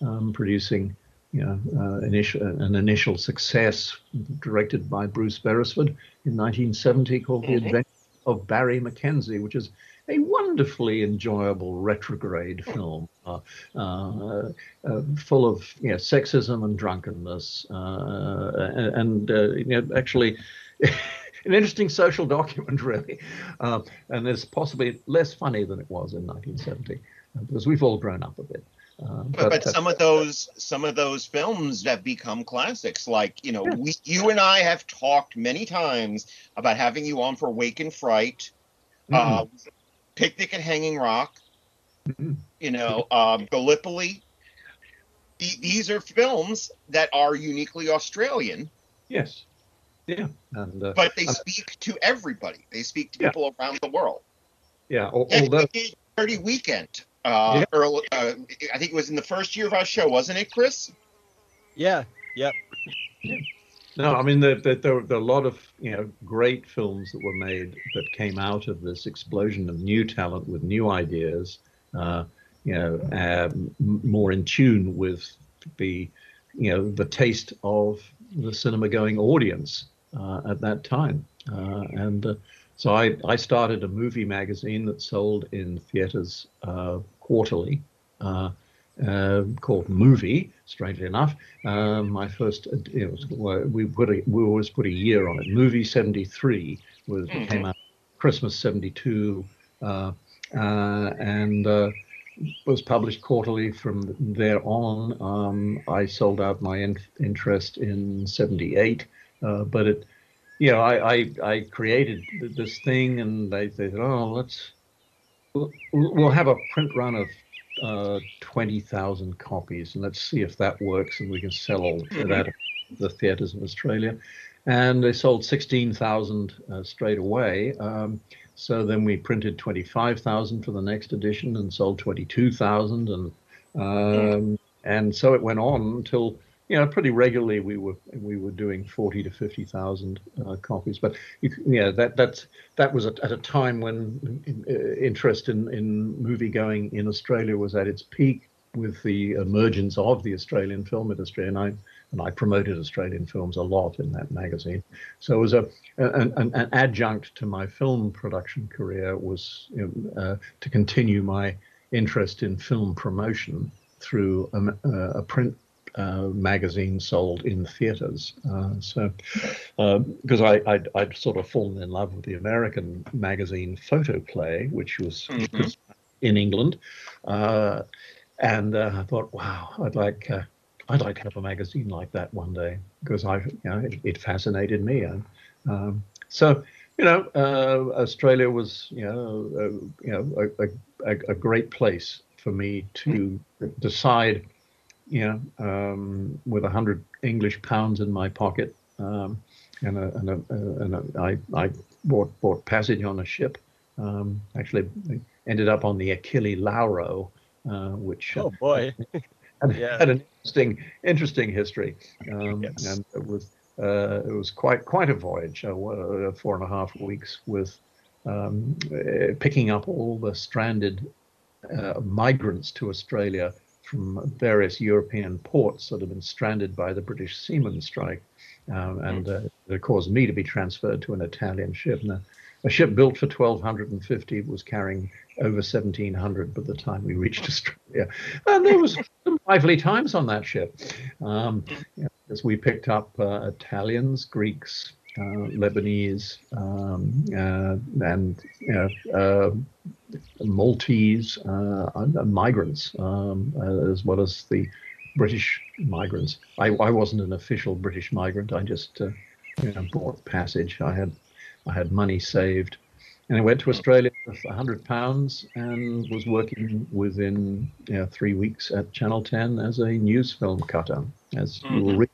um, producing you know, uh, initial, an initial success directed by Bruce Beresford in 1970 called The Adventure of Barry Mackenzie, which is a wonderfully enjoyable retrograde film, uh, uh, uh, full of you know, sexism and drunkenness, uh, and, uh, you know, actually an interesting social document, really. Uh, and it's possibly less funny than it was in 1970, uh, because we've all grown up a bit. Uh, But, but some of those some of those films have become classics. Like you know, we you and I have talked many times about having you on for Wake in Fright, uh, Picnic at Hanging Rock, Mhm. you know, um, Gallipoli. The- These are films that are uniquely Australian, yes, yeah, and uh, but they Um, speak to everybody. They speak to Yeah. people around the world. yeah, although Dirty Weekend. Uh, Yeah. early, uh, I think it was in the first year of our show, wasn't it, Chris? Yeah, yep. No, I mean there, there, there were a lot of you know great films that were made that came out of this explosion of new talent with new ideas, uh, you know, m- more in tune with the you know the taste of the cinema-going audience uh, at that time, uh, and uh, so I I started a movie magazine that sold in theaters uh, quarterly. Uh, uh, called Movie. Strangely enough, um, my first uh, know, well, we put a, we always put a year on it. Movie '73 was Mhm. came out Christmas '72, uh, uh, and uh, was published quarterly from there on. Um, I sold out my in- interest in '78, uh, but it. You know, I, I, I created this thing, and they, they said, "Oh, let's we'll, have a print run of uh, 20,000 copies, and let's see if that works and we can sell all that at the theaters in Australia. And they sold 16,000 uh, straight away. Um, so then we printed 25,000 for the next edition and sold 22,000. And um, and so it went on until you know pretty regularly we were we were doing 40 to 50,000 uh, copies. But you, yeah, that that's that was at, a time when uh, interest in, in movie going in Australia was at its peak with the emergence of the Australian film industry, and I and I promoted Australian films a lot in that magazine. So it was a an, an, adjunct to my film production career was you know, uh, to continue my interest in film promotion through a, m- uh, a print uh, magazine sold in theaters. Uh, so, because I I'd, I'd, sort of fallen in love with the American magazine Photoplay, which was mm-hmm. in England, uh, and uh, I thought, wow, I'd like. Uh, I'd like to have a magazine like that one day because I, you know, it, it fascinated me, and um, so you know, uh, Australia was, you know, uh, you know, a, a, a, great place for me to decide, you know, um, with a hundred English pounds in my pocket, um, and a, and, a, uh, and a, I, I bought bought passage on a ship. Um, actually, ended up on the Achille Lauro, uh, which oh boy, had, yeah. had, an interesting interesting history, um, yes. and it was uh, it was quite quite a voyage, uh, uh, four and a half weeks with um, picking up all the stranded migrants to Australia from various European ports that had been stranded by the British seamen strike, um, and uh, it caused me to be transferred to an Italian ship. And a, a ship built for 1,250 was carrying over 1,700 by the time we reached Australia, and there was some lively times on that ship. Um, you as we picked up uh, Italians, Greeks, uh, Lebanese, um, uh, and you know, uh, Maltese uh, migrants, um, as well as the British migrants. I, I, wasn't an official British migrant. I just you know, bought passage. I had I had money saved, and I went to Australia with hundred pounds and was working within you know, three weeks at Channel 10 as a news film cutter, as mm-hmm. you will read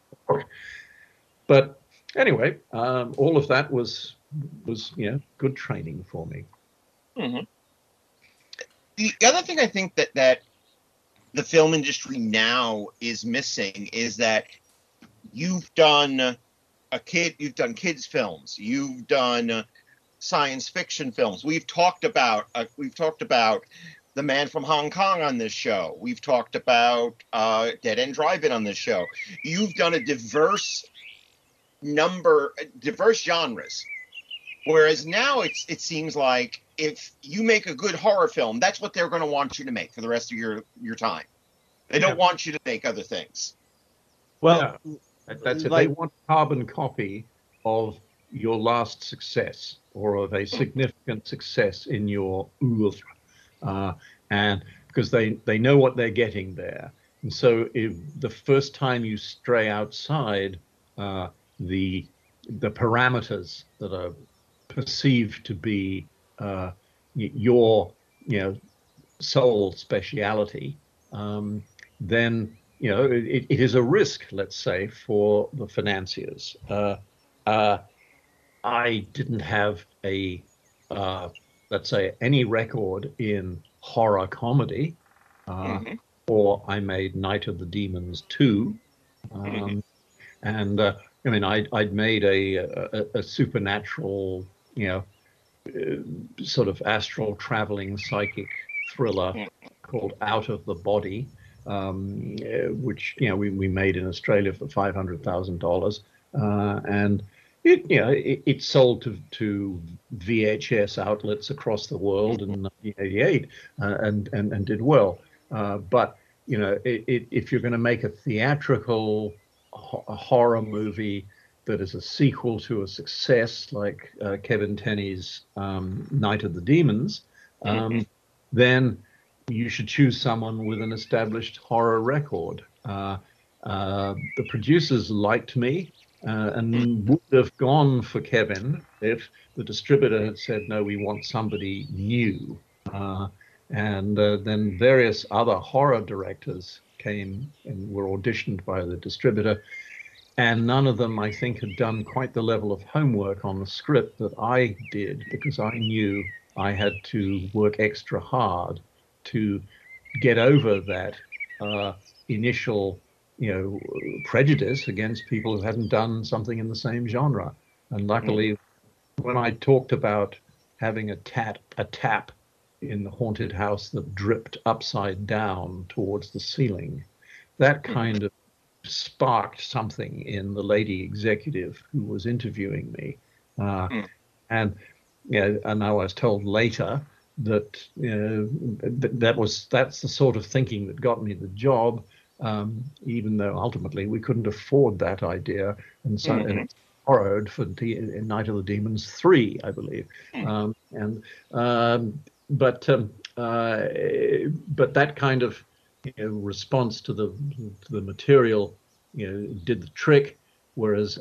but anyway, um, all of that was was you know good training for me. Mm-hmm. The other thing I think that that the film industry now is missing is that you've done a kid, you've done kids films, you've done science fiction films. We've talked about uh, we've talked about the man from Hong Kong on this show. We've talked about uh, Dead End Drive-In on this show. You've done a diverse number, diverse genres. Whereas now it's it seems like if you make a good horror film, that's what they're going to want you to make for the rest of your your time. They don't want you to make other things. Well, yeah. that's it. Like, they want a carbon copy of your last success or of a significant success in your oeuvre, uh, and because they they know what they're getting there. And so, if the first time you stray outside uh, the the parameters that are perceived to be uh, your you know sole speciality, um, then you know it, it is a risk, let's say, for the financiers. Uh, uh, I didn't have a uh, let's say any record in horror comedy, uh, mm-hmm. or I made Night of the Demons two. Um, mm-hmm. And uh, I mean, I'd, I'd made a, a, a supernatural, you know, uh, sort of astral traveling psychic thriller called Out of the Body, um, uh, which you know we, we made in Australia for five hundred thousand uh, dollars, and it you know it, it, sold to to VHS outlets across the world in 1988 uh, and, and and did well, uh, but you know it, if you're going to make a theatrical a horror movie that is a sequel to a success like uh, Kevin Tenney's um, Night of the Demons, um, mm-hmm. then you should choose someone with an established horror record. Uh, uh, the producers liked me uh, and mm-hmm. would have gone for Kevin if the distributor had said, no, we want somebody new. Uh, and uh, then various other horror directors came and were auditioned by the distributor. And none of them, I think, had done quite the level of homework on the script that I did because I knew I had to work extra hard to get over that uh, initial, you know, prejudice against people who hadn't done something in the same genre. And luckily, mm. when I talked about having a tap, a tap in the haunted house that dripped upside down towards the ceiling. That hmm. kind of sparked something in the lady executive who was interviewing me. Uh, mm. And you know, and I was told later that you know, that was that's the sort of thinking that got me the job. um, even though ultimately we couldn't afford that idea, and so Mhm. and it's borrowed for D- Night of the Demons three, I believe, um, and um, but um, uh, but that kind of you know, response to the to the material, you know, did the trick, whereas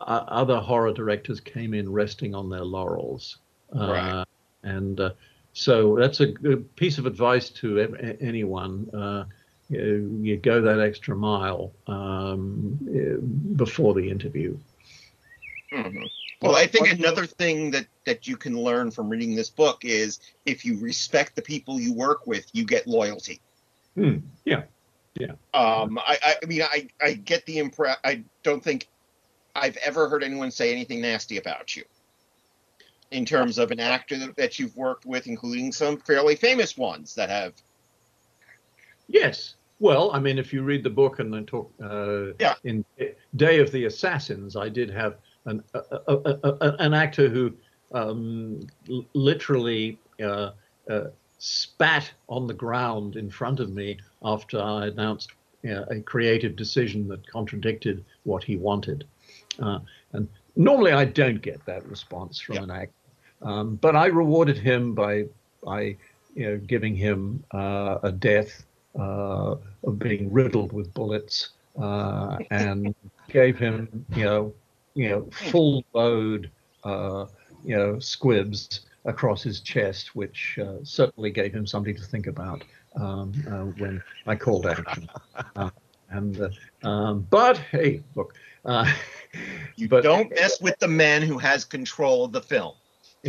uh, other horror directors came in resting on their laurels, uh, Right. and uh, so that's a good piece of advice to a- anyone. Uh, you, you go that extra mile um, eh, before the interview. Mhm. Well, I think another thing that that you can learn from reading this book is if you respect the people you work with, you get loyalty. Hmm, yeah, Yeah. Um, I, I, mean, I, I get the impress. I don't think I've ever heard anyone say anything nasty about you. In terms of an actor that, that you've worked with, including some fairly famous ones that have. Yes. Well, I mean, if you read the book and then talk, uh, Yeah. in Day of the Assassins, I did have an a, a, a, an actor who um, l- literally uh, uh, spat on the ground in front of me after I announced uh, a creative decision that contradicted what he wanted. Uh, and normally, I don't get that response from Yeah. an actor, um, but I rewarded him by by you know giving him uh, a death uh, of being riddled with bullets, uh, and gave him, you know, you know, full load, uh, you know, squibs across his chest, which uh, certainly gave him something to think about um, uh, when I called action. Uh, and uh, um, but hey, look, uh, You but don't mess with the man who has control of the film.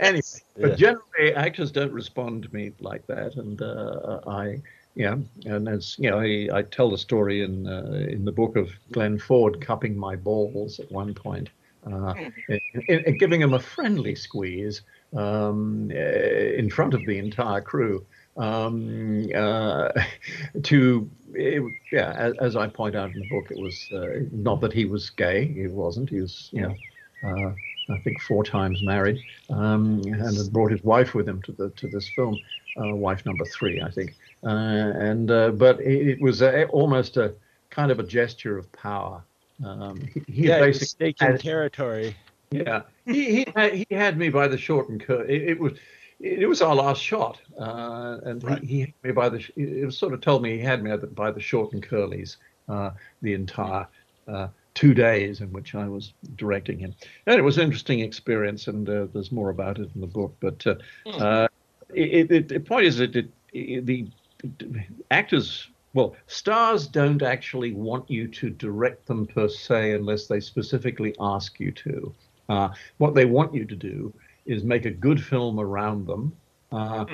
anyway, Yeah. but generally actors don't respond to me like that, and uh, I, yeah, and as you know, I, I tell the story in uh, in the book of Glenn Ford cupping my balls at one point, uh, in, in- giving him a friendly squeeze um, in front of the entire crew. Um, uh, to it, yeah, as, as I point out in the book, it was uh, not that he was gay; he wasn't. He was, you know. Uh, I think four times married, um, and had brought his wife with him to the to this film, uh, wife number three, I think. Uh, and uh, but it, it was almost a kind of a gesture of power. Um, he, he yeah, basically staking had- territory. yeah, he he had, he had me by the short and curly. It, it was it was our last shot, uh, and Right. he, he had me by the. It was sort of told me he had me by the short and curlies uh, the entire uh, two days in which I was directing him, and it was an interesting experience. And uh, there's more about it in the book. But uh, it, it, the point is that the actors well, stars don't actually want you to direct them per se unless they specifically ask you to. Uh, what they want you to do is make a good film around them. Uh,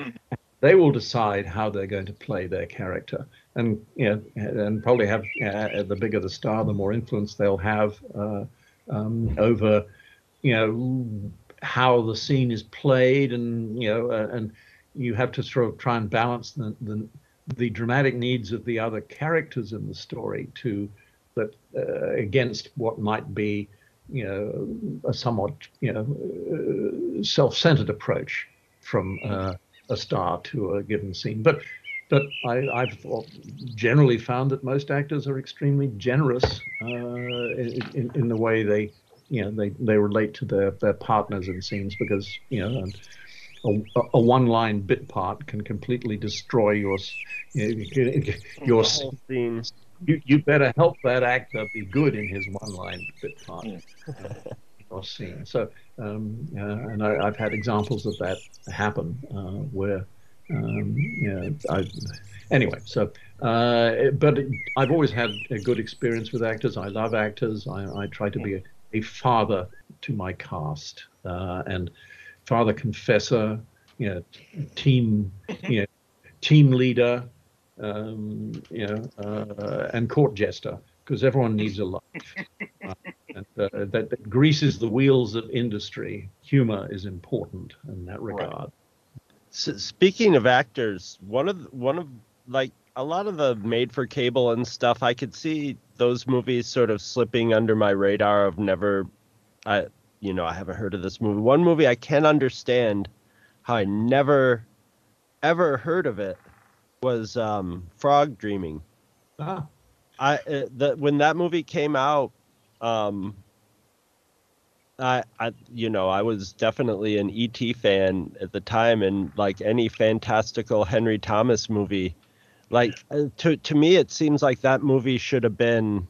they will decide how they're going to play their character, and you know, and probably have uh, the bigger the star, the more influence they'll have uh, um, over, you know, how the scene is played, and you know, uh, and you have to sort of try and balance the, the the dramatic needs of the other characters in the story to that uh, against what might be you know a somewhat you know uh, self-centered approach from uh, a star to a given scene. But but I, I've generally found that most actors are extremely generous uh, in, in, in the way they you know they, they relate to their, their partners in scenes because you know a, a one-line bit part can completely destroy your your scene. you, you better help that actor be good in his one-line bit part or scene. So, um, uh, and I, I've had examples of that happen uh, where, um, know, I, anyway. So, uh, but I've always had a good experience with actors. I love actors. I, I try to be a, a father to my cast uh, and father confessor, you know, team, you know, team leader, um, you know, uh, and court jester, because everyone needs a life. Uh, and, uh, that, that greases the wheels of industry. Humor is important in that regard. S- speaking of actors, one of the- one of like a lot of the made for cable and stuff, I could see those movies sort of slipping under my radar of never, I you know I haven't heard of this movie. One movie I can understand how I never ever heard of it was um, Frog Dreaming. Ah, I uh, the when that movie came out, um, I I you know I was definitely an ET fan at the time, and like any fantastical Henry Thomas movie, like uh, to to me it seems like that movie should have been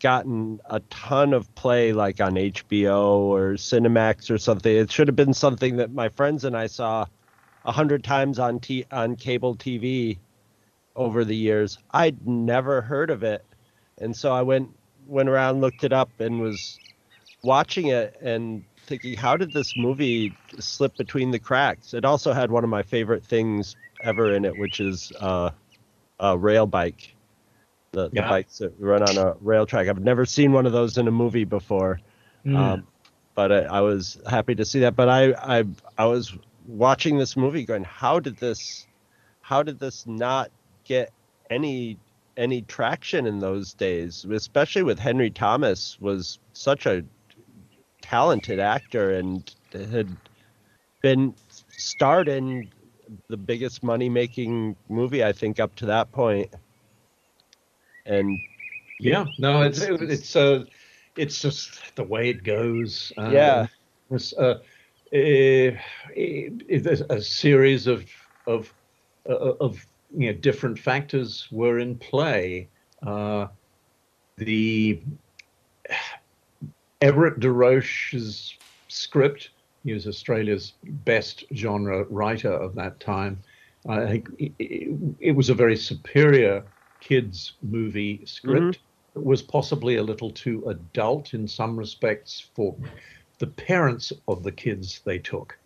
gotten a ton of play like on HBO or Cinemax or something. It should have been something that my friends and I saw a hundred times on t- on cable TV over the years. I'd never heard of it, and so I went went around, looked it up, and was watching it and thinking, how did this movie slip between the cracks? It also had one of my favorite things ever in it, which is uh, a rail bike. The, the Yeah. bikes that run on a rail track. I've never seen one of those in a movie before. mm. Um, but I, I was happy to see that. But I, I, I was watching this movie, going, "How did this? How did this not get any any traction in those days? Especially with Henry Thomas was such a talented actor and had been starred in the biggest money making movie I think up to that point. And Yeah, no, it's it's uh, it's just the way it goes. Uh, Yeah. it's, uh, eh, it, it, a series of of uh, of you know different factors were in play. Uh, the Everett DeRoche's script. He was Australia's best genre writer of that time. I think it, it was a very superior kids movie script. It was possibly a little too adult in some respects for the parents of the kids they took.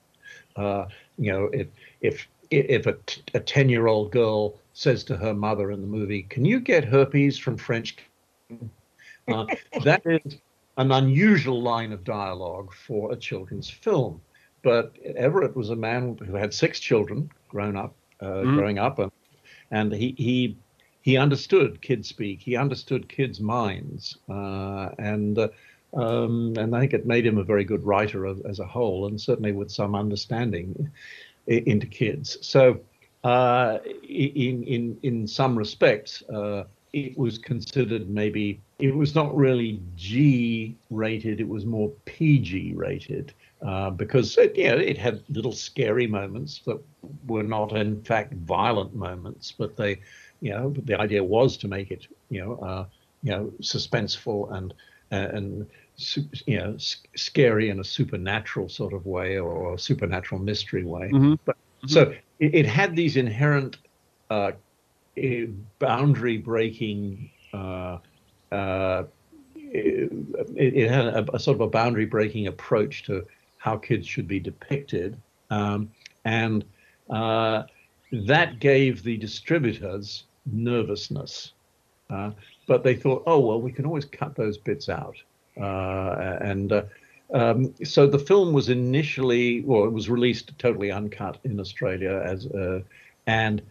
Uh, you know, if if if a, t- a 10 year old girl says to her mother in the movie, Can you get herpes from French? Uh, that is an unusual line of dialogue for a children's film. But Everett was a man who had six children grown up, uh, Mm. growing up, and, and he, he he understood kids speak. He understood kids' minds, uh, and uh, um, and I think it made him a very good writer as, as a whole, and certainly with some understanding into kids. So, uh, in in in some respects, uh, it was considered maybe it was not really G rated; it was more PG rated uh, because it, you know, it had little scary moments that were not, in fact, violent moments, but they, you know, the idea was to make it, you know, uh, you know, suspenseful and and you know scary in a supernatural sort of way or a supernatural mystery way. Mhm. But so it, it had these inherent uh, boundary breaking. Uh, uh, it, it had a, a sort of a boundary breaking approach to how kids should be depicted, um, and uh, that gave the distributors nervousness. Uh, but they thought, oh well, we can always cut those bits out, uh, and uh, um, so the film was initially, well, it was released totally uncut in Australia as, uh, and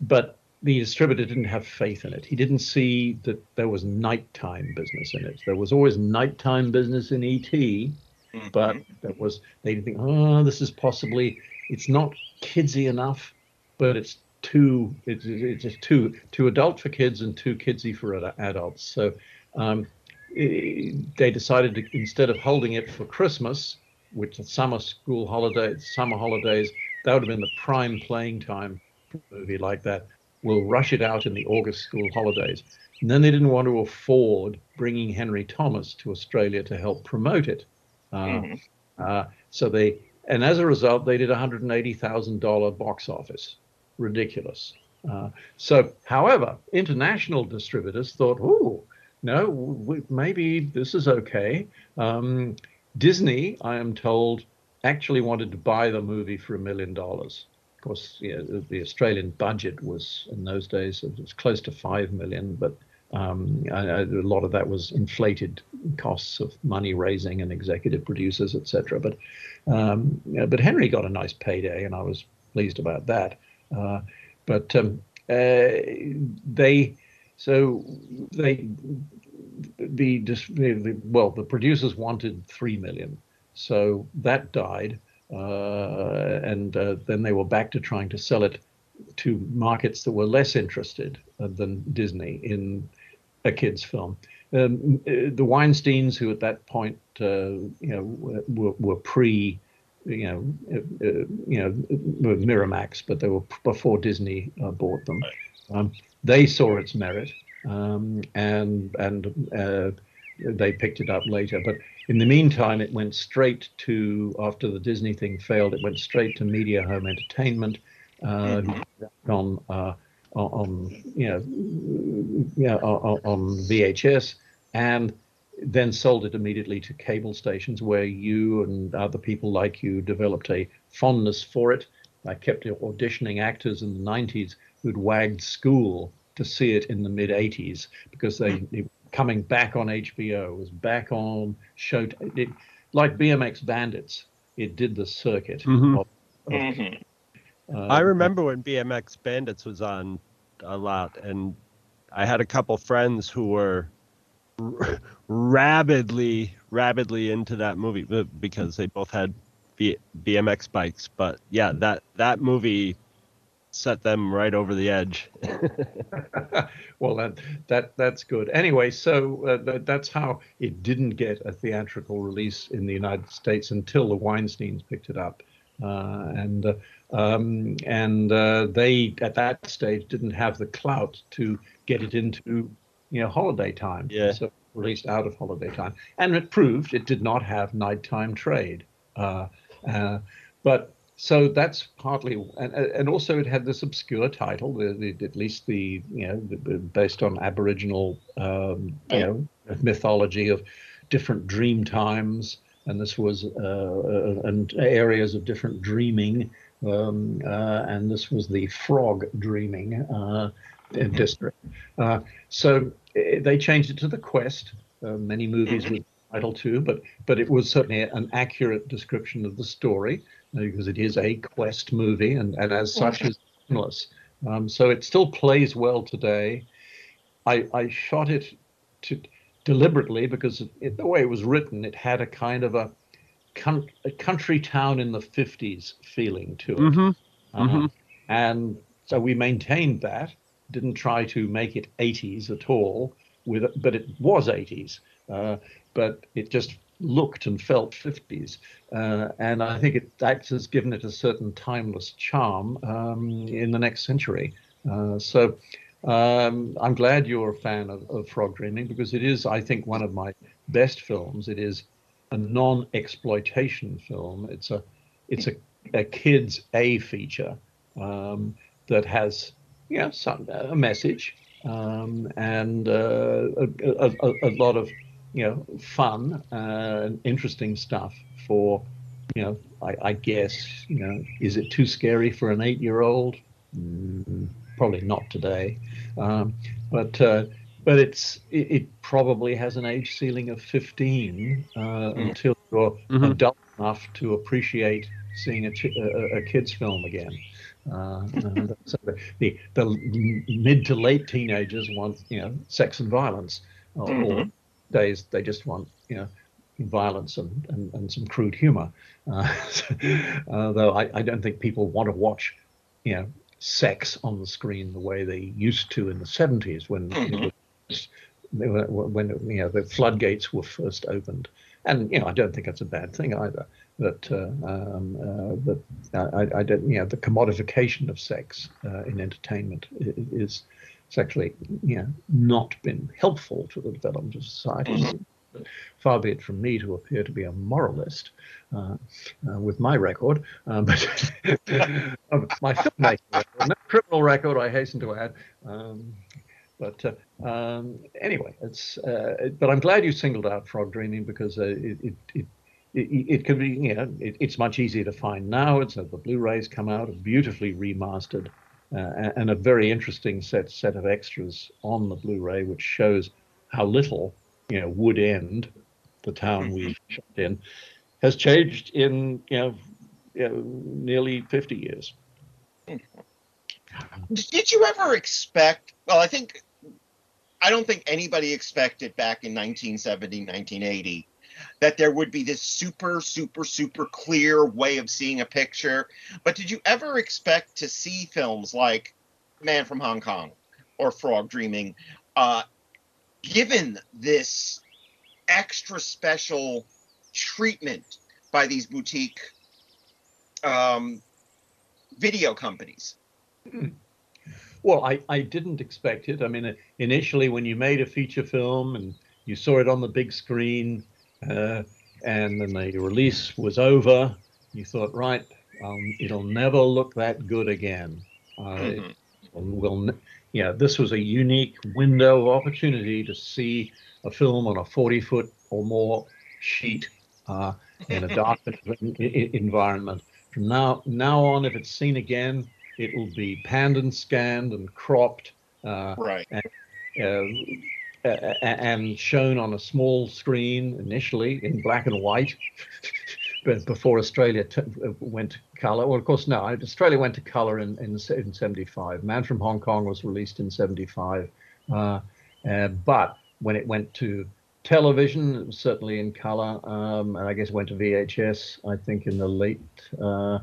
but the distributor didn't have faith in it. He didn't see that there was nighttime business in it. There was always nighttime business in ET, but that was they didn't think, oh, this is possibly it's not kidsy enough, but it's too it's, it's just too too adult for kids and too kidsy for adults. So um, they decided to instead of holding it for Christmas, which is summer school holidays, summer holidays, that would have been the prime playing time for a movie like that. We'll rush it out in the August school holidays. And then they didn't want to afford bringing Henry Thomas to Australia to help promote it. Uh, uh, so they, and as a result, they did a $180,000 box office. Ridiculous. Uh, so, however, international distributors thought, oh, no, we, maybe this is okay. Um, Disney, I am told, actually wanted to buy the movie for a million dollars. Of course, the, Australian budget was in those days it was close to five million, but um, a lot of that was inflated costs of money raising and executive producers, etc. But um, but Henry got a nice payday, and I was pleased about that. Uh, but um, uh, they so they the, the, well the producers wanted three million, so that died, uh, and then they were back to trying to sell it to markets that were less interested than Disney in a kids film. Um, the Weinsteins, who at that point, uh, you know, were, were pre, you know, uh, uh, you know, Miramax, but they were before Disney uh, bought them. Um, they saw its merit, um, and and uh, they picked it up later. But in the meantime, it went straight to after the Disney thing failed. It went straight to Media Home Entertainment uh, mm-hmm. on uh, on you know yeah on, on VHS and then sold it immediately to cable stations where you and other people like you developed a fondness for it. I kept auditioning actors in the 90s who'd wagged school to see it in the mid 80s because they, they coming back on HBO, was back on show it, like BMX Bandits. It did the circuit. Mm-hmm. Of, of, mm-hmm. uh, I remember when BMX Bandits was on a lot, and I had a couple friends who were r- rabidly, rabidly into that movie because they both had BMX bikes. But yeah, that that movie set them right over the edge. well, that that that's good. Anyway, so uh, that, that's how it didn't get a theatrical release in the United States until the Weinstein's picked it up, uh, and uh, um, and uh, they at that stage didn't have the clout to get it into you know holiday time. Yeah. So released out of holiday time, and it proved it did not have nighttime trade. Uh, uh, but so that's partly, and, and also it had this obscure title, the, the, at least the you know the, based on Aboriginal um, you know mythology of different dream times, and this was uh, uh, and areas of different dreaming, um, uh, and this was the frog dreaming uh, mm-hmm. district. Uh, so they changed it to the Quest. Uh, many movies with title too, but but it was certainly an accurate description of the story because it is a quest movie and, and as such is timeless. Um, so it still plays well today. I, I shot it to, deliberately because it, the way it was written, it had a kind of a, a country town in the 50s feeling to it. Mm-hmm. Uh, mm-hmm. And so we maintained that, didn't try to make it 80s at all, with but it was 80s. Uh, but it just looked and felt 50s. Uh, and I think it, that has given it a certain timeless charm um, in the next century. Uh, so um, I'm glad you're a fan of, of, Frog Dreaming because it is, I think, one of my best films. It is a non-exploitation film. It's a it's a, a kids A feature um, that has you know some a message um, and uh, a, a, a, lot of you know, fun uh, and interesting stuff for, you know, I, I, guess, you know, is it too scary for an eight-year-old? Mm, probably not today, um, but uh, but it's it, it, probably has an age ceiling of 15 uh, mm. until you're mm-hmm. adult enough to appreciate seeing a, a, a kids film again. Uh, so the, the mid to late teenagers want you know sex and violence, or, mm-hmm. or days they just want you know violence and, and, and some crude humor. Uh, uh, though I, I don't think people want to watch you know sex on the screen the way they used to in the 70s when mm-hmm. was, when you know the floodgates were first opened. And you know I don't think that's a bad thing either. That uh, um, uh, that I, I, don't you know the commodification of sex uh, in entertainment is it's actually you know not been helpful to the development of society. Mm-hmm. Far be it from me to appear to be a moralist uh, uh, with my record, uh, but my filmmaking record, no criminal record, I hasten to add. Um, but uh, um, anyway, it's. Uh, but I'm glad you singled out Frog Dreaming because uh, it, it, it it, it can be, you know, it, it's much easier to find now. It's uh, the Blu-rays come out, beautifully remastered, uh, and a very interesting set set of extras on the Blu-ray, which shows how little you know Woodend, the town we mm-hmm. shot in, has changed in you know, you know nearly 50 years. Did you ever expect? Well, I think I don't think anybody expected back in 1970, 1980 that there would be this super, super, super clear way of seeing a picture. But did you ever expect to see films like Man from Hong Kong or Frog Dreaming, uh, given this extra special treatment by these boutique um, video companies? Well, I, I didn't expect it. I mean, initially, when you made a feature film and you saw it on the big screen, uh, and then the release was over, you thought, right, um, it'll never look that good again. Uh, Mhm. will, yeah, this was a unique window of opportunity to see a film on a 40 foot or more sheet uh, in a dark en- en- environment. From now now on, if it's seen again, it will be panned and scanned and cropped. Uh, Right. Uh, and shown on a small screen initially in black and white, but before Australia t- went to color. Well, of course, no, Australia went to color in, in, in 75. Man from Hong Kong was released in 75. Uh, uh, but when it went to television, it was certainly in color, um, and I guess went to VHS, I think, in the late. Uh,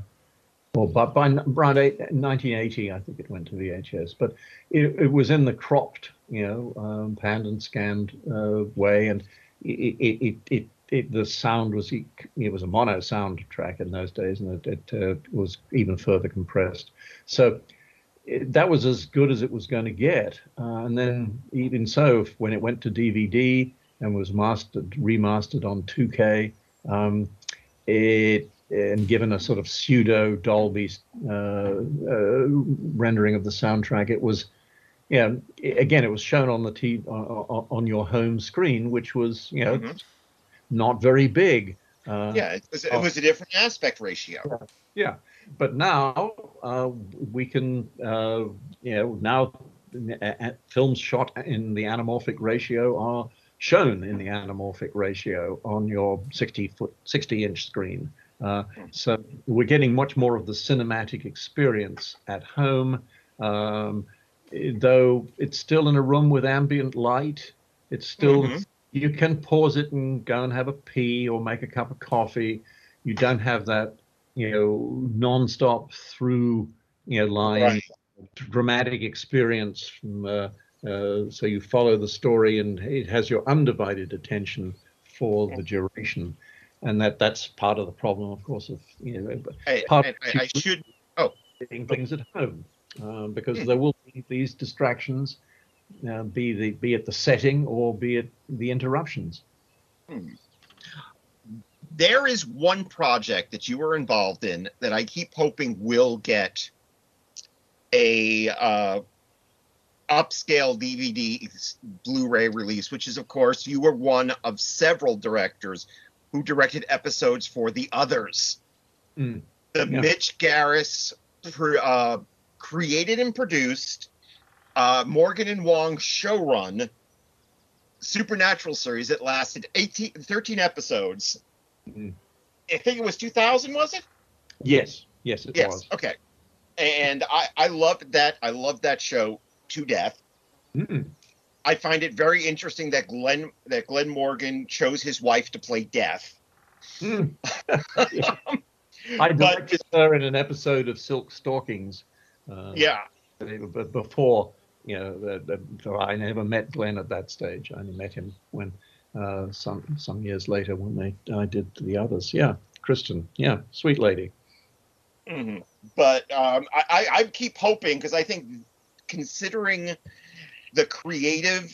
well, but by around 1980, I think it went to VHS. But it, it was in the cropped, you know, um, panned and scanned uh, way, and it, it, it, it, the sound was it was a mono soundtrack in those days, and it, it uh, was even further compressed. So it, that was as good as it was going to get. Uh, and then even so, when it went to DVD and was mastered, remastered on 2K, um, it and given a sort of pseudo Dolby uh, uh, rendering of the soundtrack, it was, yeah, again, it was shown on the t- on, on your home screen, which was, you know, Mhm. not very big. Uh, Yeah, it was, it was a different aspect ratio. yeah, but now uh, we can, uh, you know, now films shot in the anamorphic ratio are shown in the anamorphic ratio on your 60 foot, 60 inch screen. Uh, so we're getting much more of the cinematic experience at home, um, though it's still in a room with ambient light. It's still Mhm. you can pause it and go and have a pee or make a cup of coffee. You don't have that, you know, non-stop through, you know, line Right. dramatic experience from. Uh, uh, so you follow the story and it has your undivided attention for the duration, and that that's part of the problem, of course, of you know I, part I, I, I should. Oh, doing things at home um, because there will be these distractions, uh, be the be it the setting or be it the interruptions. there is one project that you were involved in that I keep hoping will get a uh, upscale DVD Blu-ray release, which is, of course, you were one of several directors who directed episodes for The Others. Mm. The Yeah. Mick Garris pr- uh, created and produced uh, Morgan and Wong showrun supernatural series that lasted 18, 13 episodes. Mhm. I think it was 2000, was it? Yes, yes, it yes. was. Okay. And I, I loved that. I loved that show to death. Mm. I find it very interesting that Glenn that Glenn Morgan chose his wife to play Death. Mm. Yeah. I But- directed her in an episode of Silk Stockings. Uh, Yeah. But before, you know, I never met Glenn at that stage. I only met him when uh, some some years later when they I did the others. Yeah, Kristen. Yeah, sweet lady. hmm But um, I, I, I keep hoping because I think considering the creative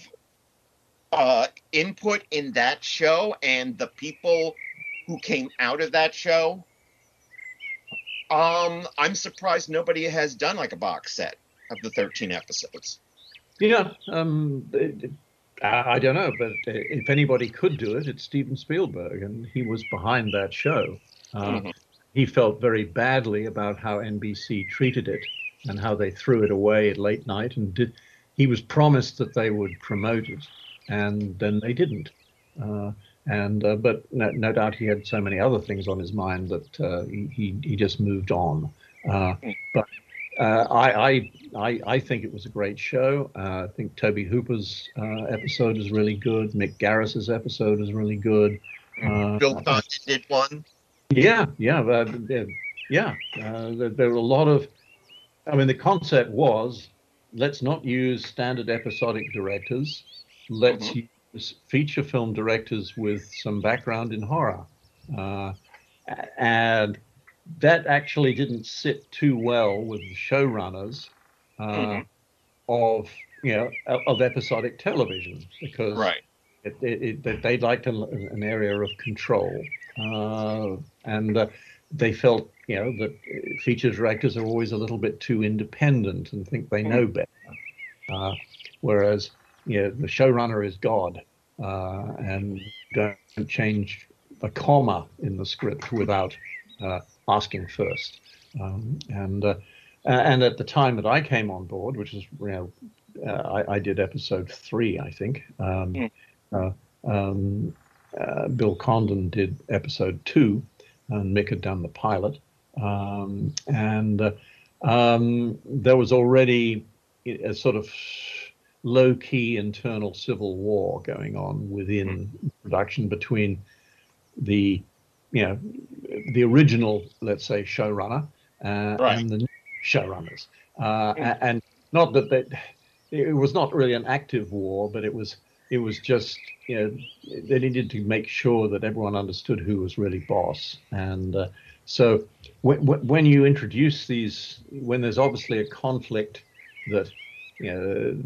uh, input in that show and the people who came out of that show, um, I'm surprised nobody has done like a box set of the 13 episodes. Yeah, um, it- I don't know, but uh, if anybody could do it, it's Steven Spielberg, and he was behind that show. Uh, Mhm. He felt very badly about how NBC treated it and how they threw it away at late night, and did. He was promised that they would promote it, and then they didn't. Uh, and uh, but no, no doubt he had so many other things on his mind that uh, he, he just moved on. Uh, but uh, I, I I I think it was a great show. Uh, I think Tobe Hooper's uh, episode is really good. Mick Garris's episode is really good. Uh, Bill Condon did one. Yeah, yeah, yeah. yeah. Uh, there, there were a lot of. I mean, the concept was let's not use standard episodic directors. Let's use feature film directors with some background in horror. Uh, and that actually didn't sit too well with the showrunners uh, Mhm. of you know of- episodic television because Right. it, it, it, they- they liked an, an area of control, uh, and uh, they felt, you know, that uh, feature directors are always a little bit too independent and think they know better. Uh, whereas, you know, the showrunner is God, uh, and don't change a comma in the script without uh, asking first. Um, and uh, and at the time that I came on board, which is, you know, uh, I, I did episode three, I think. Um, uh, um, uh, Bill Condon did episode two, and Mick had done the pilot. Um, and uh, um, there was already a sort of low key internal civil war going on within production between the you know the original let's say showrunner uh, Right. and the new showrunners. Uh, a- and not that they, it was not really an active war but it was it was just you know they needed to make sure that everyone understood who was really boss. And uh, so when, when you introduce these when there's obviously a conflict that you know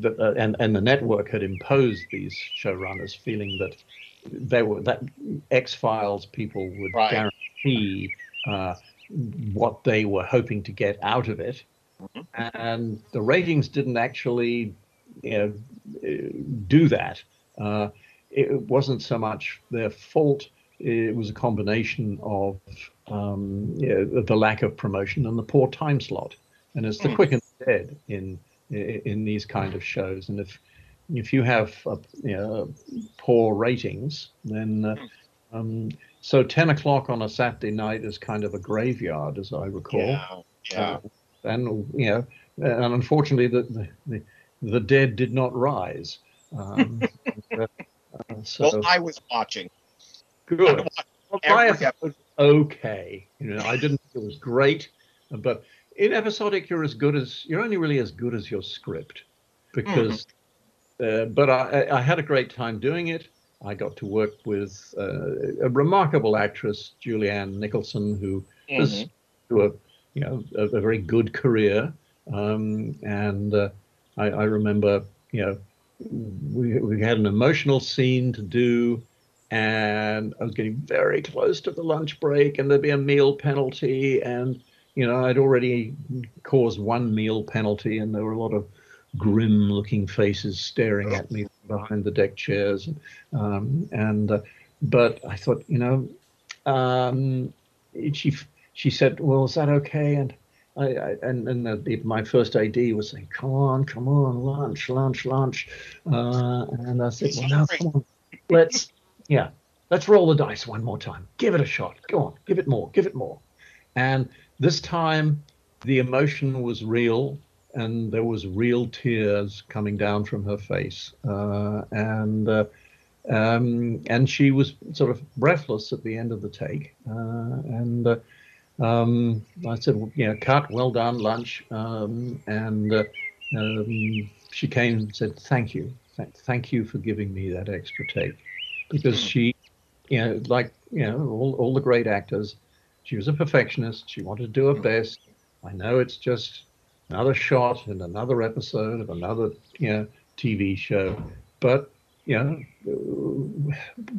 that, uh, and and the network had imposed these showrunners feeling that they were that X Files people would Right. guarantee uh, what they were hoping to get out of it, and the ratings didn't actually you know, do that. Uh, it wasn't so much their fault. It was a combination of um, you know, the lack of promotion and the poor time slot. And it's the Mm. quick and dead in in these kind of shows. And if if you have uh, you know, poor ratings, then uh, um, so 10 o'clock on a Saturday night is kind of a graveyard, as I recall. Yeah. Yeah. Uh, and you know, and unfortunately, the the, the, the dead did not rise. Um, uh, uh, so well, I was watching. good. I watched Well, my every episode was okay. You know, I didn't think it was great, but in episodic, you're as good as you're only really as good as your script, because. Uh, but I, I had a great time doing it. I got to work with uh, a remarkable actress, Julianne Nicholson, who has Mhm. to a you know a, a very good career. Um, and uh, I, I remember you know we we had an emotional scene to do, and I was getting very close to the lunch break, and there'd be a meal penalty, and you know I'd already caused one meal penalty, and there were a lot of grim-looking faces staring at me behind the deck chairs, um, and uh, but I thought you know um, she she said, "Well, is that okay?" And I, I and and the, my first AD was saying, "Come on, come on, lunch, lunch, lunch," uh, and I said, "Well, no, come on, let's yeah, let's roll the dice one more time. Give it a shot. Go on, give it more, give it more." And this time, the emotion was real, and there was real tears coming down from her face, uh, and. Uh, um, and she was sort of breathless at the end of the take. Uh, and uh, um, I said, well, you know, cut, well done, lunch. Um, and uh, um, she came and said, thank you. Th- thank you for giving me that extra take. Because she, you know, like, you know, all, all the great actors, she was a perfectionist. She wanted to do her best. I know it's just another shot and another episode of another, you know, TV show. But you know,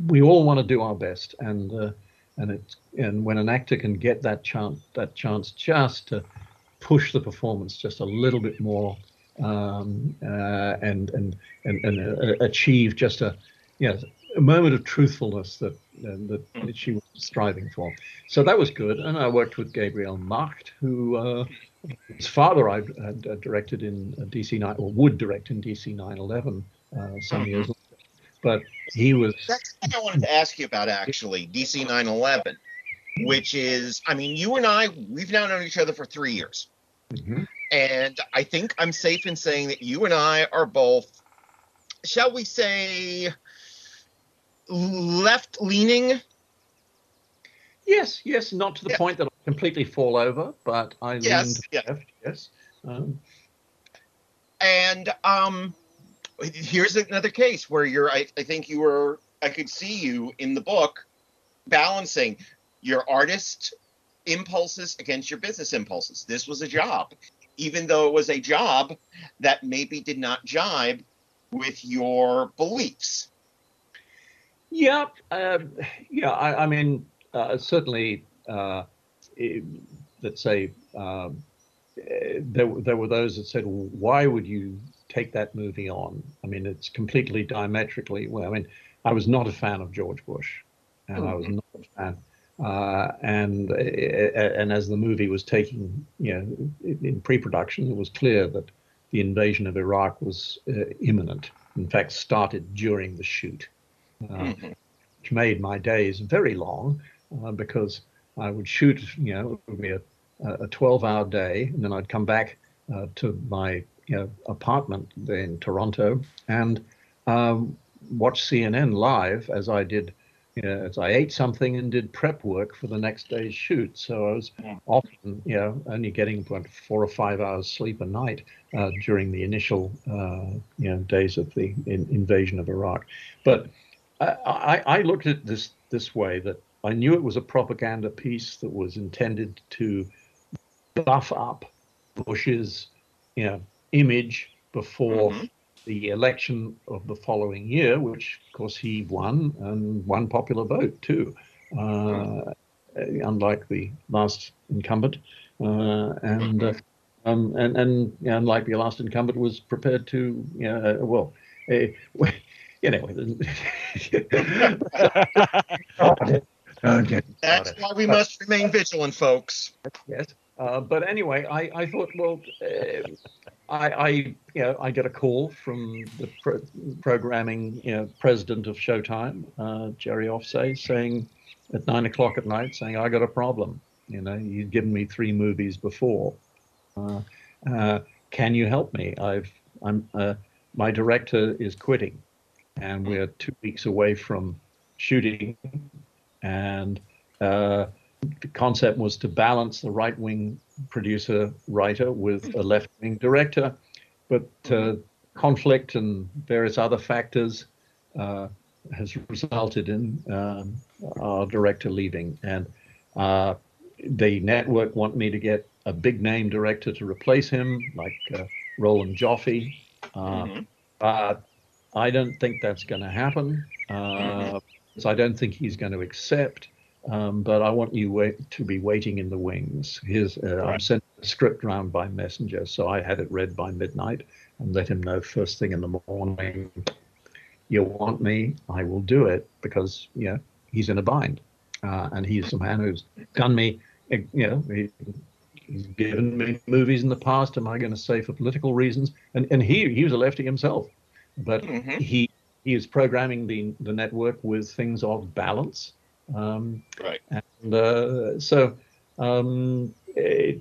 we all want to do our best, and uh, and it and when an actor can get that chance, that chance just to push the performance just a little bit more, um, uh, and and and, and uh, achieve just a you know, a moment of truthfulness that uh, that, that she was striving for. So that was good, and I worked with Gabriel Macht, who. Uh, his father I had uh, directed in uh, DC 9 or would direct in DC 911 uh, some years later but he was That's what I wanted to ask you about, actually, DC 911, which is, I mean, you and I, we've now known each other for three years. Mhm. And I think I'm safe in saying that you and I are both, shall we say, left leaning. Yes, yes, not to the Yeah. point that I completely fall over, but I Yes, lean yeah. left. Yes. Um, And um, here's another case where you're. I, I think you were. I could see you in the book balancing your artist impulses against your business impulses. This was a job, even though it was a job that maybe did not jibe with your beliefs. Yeah, um, yeah. I, I mean, uh, certainly, uh, eh, let's say um, eh, there were- there were those that said, well, "Why would you take that movie on?" I mean, it's completely diametrically. Well, I mean, I was not a fan of George Bush, and I was not a fan. Uh, and eh, eh, and as the movie was taking, you know, in in pre-production, it was clear that the invasion of Iraq was uh, imminent. In fact, started during the shoot uh, which made my days very long uh, because I would shoot, you know, it would be a, a 12 hour day, and then I'd come back uh, to my you know, apartment in Toronto and um, watch CNN live as I did, you know, as I ate something and did prep work for the next day's shoot. So I was often, you know, only getting what, four or five hours sleep a night uh, during the initial, uh, you know, days of the in, invasion of Iraq. But I, I, looked at this this way that I knew it was a propaganda piece that was intended to buff up Bush's you know, image before the election of the following year, which of course he won and won popular vote too, uh, unlike the last incumbent, uh, and. Uh, um, and and you know, unlike the last incumbent, was prepared to, you know, uh, well, uh, anyway. That's why we must remain vigilant, folks. Yes. Uh, but anyway, I, I thought, well, uh, I, I, you know, I get a call from the pro- programming, you know, president of Showtime, uh, Jerry Offsay, saying at nine o'clock at night, saying, I got a problem. You know, you'd given me three movies before. Uh, uh, can you help me? I've, I'm, uh, my director is quitting, and we're two weeks away from shooting, and uh, the concept was to balance the right wing producer writer with a left wing director, but uh, conflict and various other factors uh, has resulted in um, our director leaving. And uh, the network want me to get a big name director to replace him, like uh, Roland Joffe. Uh, But I don't think that's going to happen. Uh, so I don't think he's going to accept. Um, but I want you wait, to be waiting in the wings. Here's, uh, I'm sending the script round by messenger, so I had it read by midnight and let him know first thing in the morning. You want me? I will do it because you know he's in a bind, uh, and he's a man who's done me. You know, he, he's given me movies in the past. Am I going to say for political reasons? And and he he was a lefty himself, but he he is programming the the network with things of balance. Um, right. And uh, so, um, eh,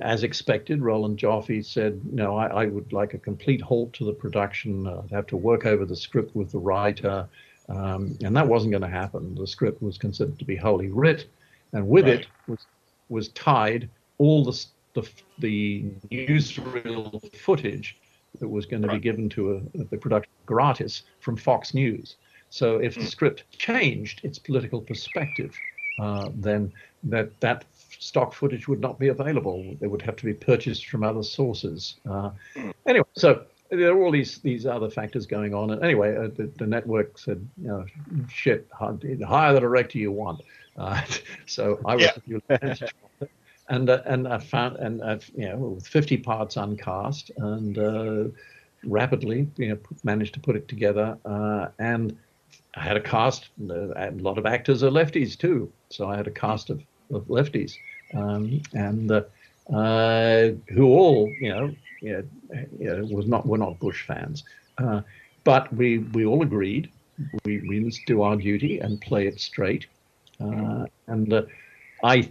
as expected, Roland Joffe said, "No, I, I would like a complete halt to the production. Uh, I'd have to work over the script with the writer." Um, and that wasn't going to happen. The script was considered to be holy writ, and with it was was tied all the the, the newsreel footage that was going to be given to a, the production gratis from Fox News. So if the script changed its political perspective, uh, then that that stock footage would not be available. It would have to be purchased from other sources. Uh, anyway, so there are all these these other factors going on. And anyway, uh, the, the network said, you know, shit, hire the director you want. Uh, so I was and uh, and I found and I've you know with 50 parts uncast and uh, rapidly you know managed to put it together uh, and I had a cast uh, a lot of actors are lefties too. So I had a cast of, of lefties. Um, and uh, uh, who all you know know, you know was not were not Bush fans. But we we all agreed we we must do our duty and play it straight. And I,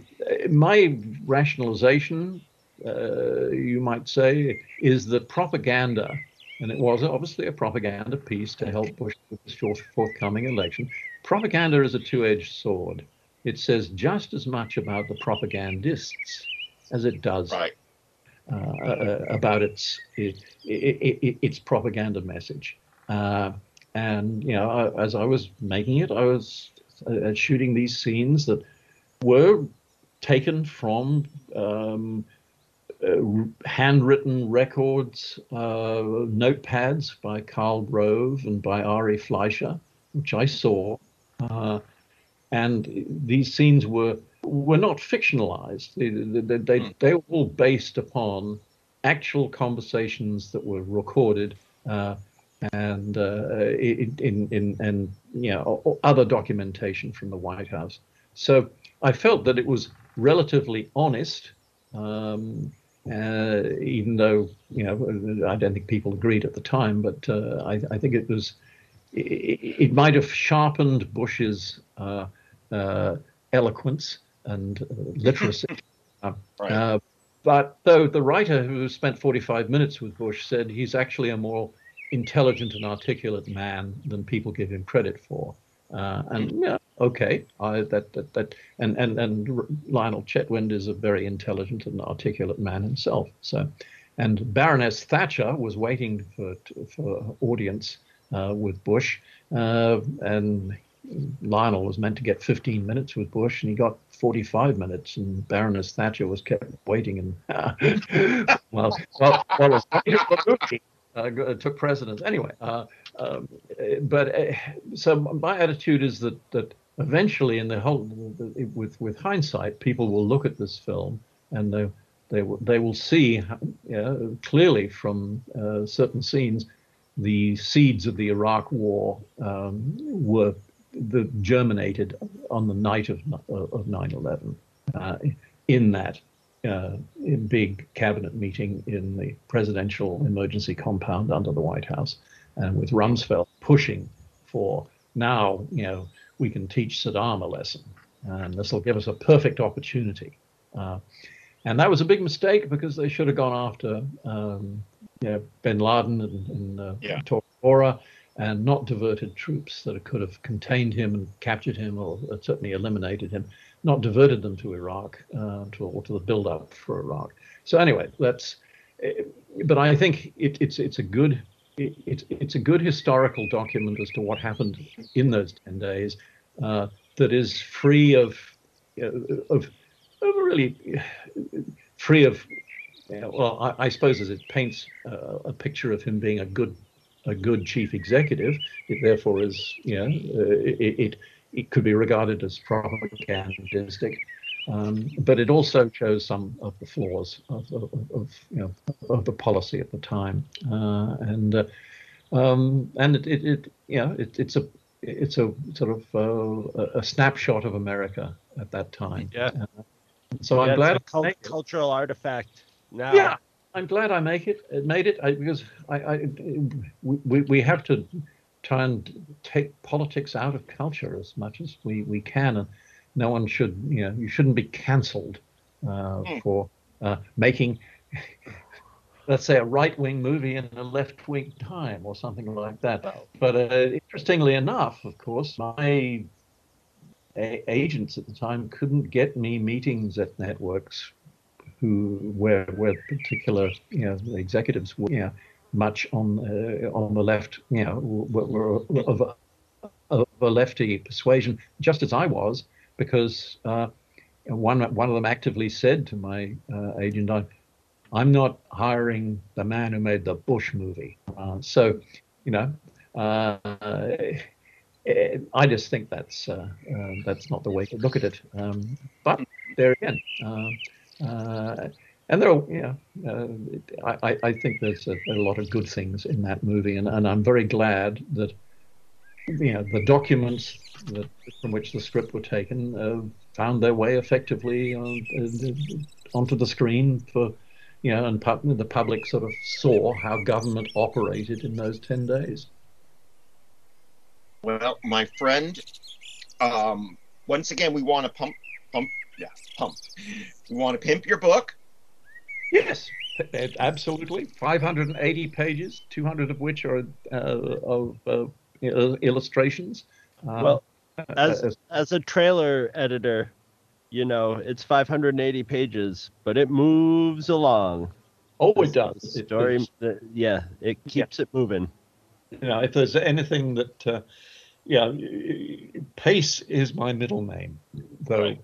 my rationalization, uh, you might say, is that propaganda and it was obviously a propaganda piece to help Bush with the forthcoming election. Propaganda is a two-edged sword. It says just as much about the propagandists as it does Right. uh, uh, about its it, it, it, its propaganda message. Uh, and you know, as I was making it, I was uh, shooting these scenes that were taken from um, uh, handwritten records, uh, notepads by Karl Rove and by Ari Fleischer, which I saw. Uh, and these scenes were were not fictionalized. They, they, they, they were all based upon actual conversations that were recorded uh, and uh, in, in, in and you know other documentation from the White House. So I felt that it was relatively honest, um, uh, even though you know I don't think people agreed at the time, but uh, I, I, think it was it, it, might have sharpened Bush's uh, uh, eloquence and uh, literacy. Right. Uh, but though the writer who spent 45 minutes with Bush said he's actually a more intelligent and articulate man than people give him credit for. Uh, and yeah, okay, I, that, that that and and and Lionel Chetwynd is a very intelligent and articulate man himself. So, and Baroness Thatcher was waiting for for audience uh, with Bush, uh, and Lionel was meant to get 15 minutes with Bush, and he got 45 minutes, and Baroness Thatcher was kept waiting. And well, well, well, uh, took precedence anyway. Uh, um, but uh, so my attitude is that that eventually, in the whole, with with hindsight, people will look at this film and they they will they will see clearly from uh, certain scenes the seeds of the Iraq War um, were the germinated on the night of of 9/11 uh, in that uh, in big cabinet meeting in the presidential emergency compound under the White House, and with Rumsfeld pushing for now, you know, we can teach Saddam a lesson, and this will give us a perfect opportunity. Uh, and that was a big mistake because they should have gone after um, you know, Bin Laden and, and uh, yeah. Torah and not diverted troops that could have contained him and captured him or certainly eliminated him, not diverted them to Iraq uh, to, or to the build up for Iraq. So anyway, that's. But I think it, it's it's a good it, it's it's a good historical document as to what happened in those ten days uh, that is free of of, of really free of well, I, I, suppose as it paints uh, a picture of him being a good a good chief executive, it therefore is, you know, uh, it, it, it could be regarded as propagandistic. Um, but it also shows some of the flaws of, of, of you know of the policy at the time, uh, and uh, um, and it, it, it you know it, it's a it's a sort of uh, a snapshot of America at that time. Yeah. Uh, so yeah, I'm glad. It's a cult- cultural artifact now. Yeah, I'm glad I make it. It made it I, because I, I we we have to try and take politics out of culture as much as we we can, and no one should you know you shouldn't be cancelled uh, mm. for uh, making. Let's say a right-wing movie in a left-wing time, or something like that. But uh, interestingly enough, of course, my a- agents at the time couldn't get me meetings at networks who where where particular you know executives were you know, much on uh, on the left you know were, of, a, of a lefty persuasion just as I was because uh, one one of them actively said to my uh, agent I, I'm not hiring the man who made the Bush movie. Uh, so you know uh, I just think that's uh, that's not the way to look at it. Um, but there again and there are, know, uh, I, I think there's a, a, lot of good things in that movie, and, and I'm very glad that, you know, the documents that, from which the script were taken uh, found their way effectively on, uh, onto the screen for, you know, and pu- the public sort of saw how government operated in those 10 days. Well, my friend, um, once again, we want to pump, pump, yeah, pump. We want to pimp your book. Yes. Absolutely. 580 pages, 200 of which are uh, of uh, illustrations. Well, uh, as as- as a trailer editor, you know, it's 580 pages, but it moves along. oh, it does. the It- story, it's- the- yeah, it keeps it moving. you know, if there's anything that, uh, yeah, Pace is my middle name, though. Right.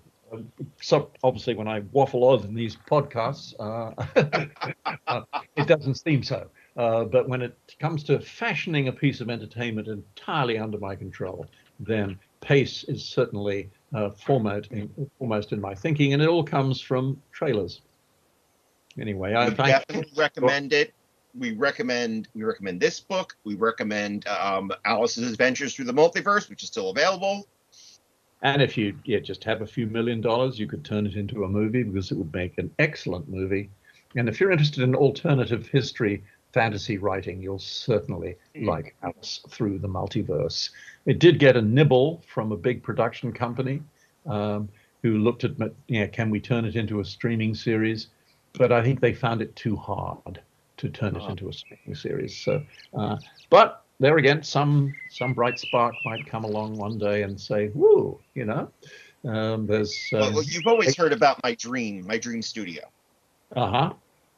So obviously, when I waffle on in these podcasts, uh, uh, it doesn't seem so. Uh, but when it comes to fashioning a piece of entertainment entirely under my control, then pace is certainly uh, foremost, in, foremost in my thinking, and it all comes from trailers. Anyway, I definitely recommend it. We recommend we recommend this book. We recommend um, Alice's Adventures Through the Multiverse, which is still available. And if you yeah, just have a few million dollars, you could turn it into a movie because it would make an excellent movie. And if you're interested in alternative history fantasy writing, you'll certainly like Alice Through the Multiverse. It did get a nibble from a big production company um, who looked at, yeah, can we turn it into a streaming series? But I think they found it too hard to turn it into a streaming series. So, uh, but there again, some some bright spark might come along one day and say, "Woo," you know. Um, there's Well, um, well, you've always heard about my dream, my dream studio. uh huh.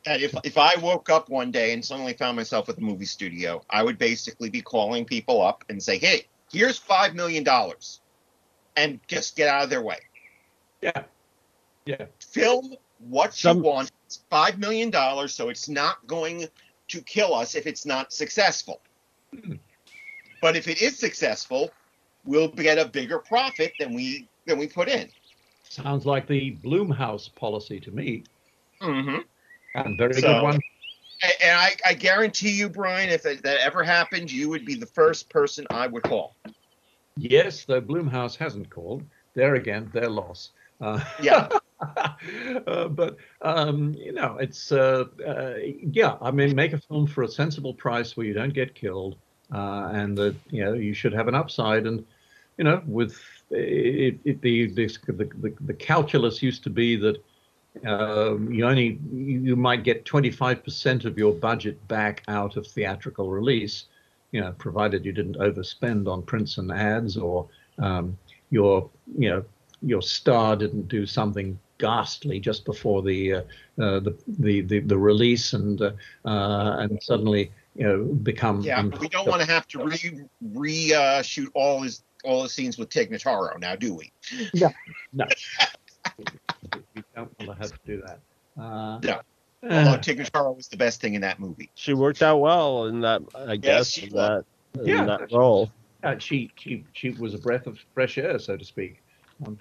And if if I woke up one day and suddenly found myself with a movie studio, I would basically be calling people up and say, "Hey, here's five million dollars, and just get out of their way. Yeah, yeah. Film what Some- you want. It's five million dollars, so it's not going to kill us if it's not successful. Hmm. But if it is successful, we'll get a bigger profit than we than we put in. Sounds like the Blumhouse policy to me, Mm-hmm. and very So- good one. And I, I guarantee you, Brian, if that, that ever happened, you would be the first person I would call. Yes, though Blumhouse hasn't called. There again, their loss. Uh, Yeah. uh, but um, you know, it's uh, uh, yeah. I mean, make a film for a sensible price where you don't get killed, uh, and that you know you should have an upside. And you know, with it, it, the, the the the calculus used to be that um, you only you might get 25% of your budget back out of theatrical release, you know, provided you didn't overspend on prints and ads or um, your you know your star didn't do something ghastly just before the uh, uh, the, the the the release and uh, uh, and suddenly you know become Yeah, un- we don't want to have to re re uh, shoot all his all the scenes with Tig Notaro now, do we? Yeah, No, we don't want to have to do that. Uh, No. uh, Although Tig Notaro was the best thing in that movie. She worked out well in that, I guess, she in that, in Yeah. that role. uh, she she she was a breath of fresh air, so to speak. Um,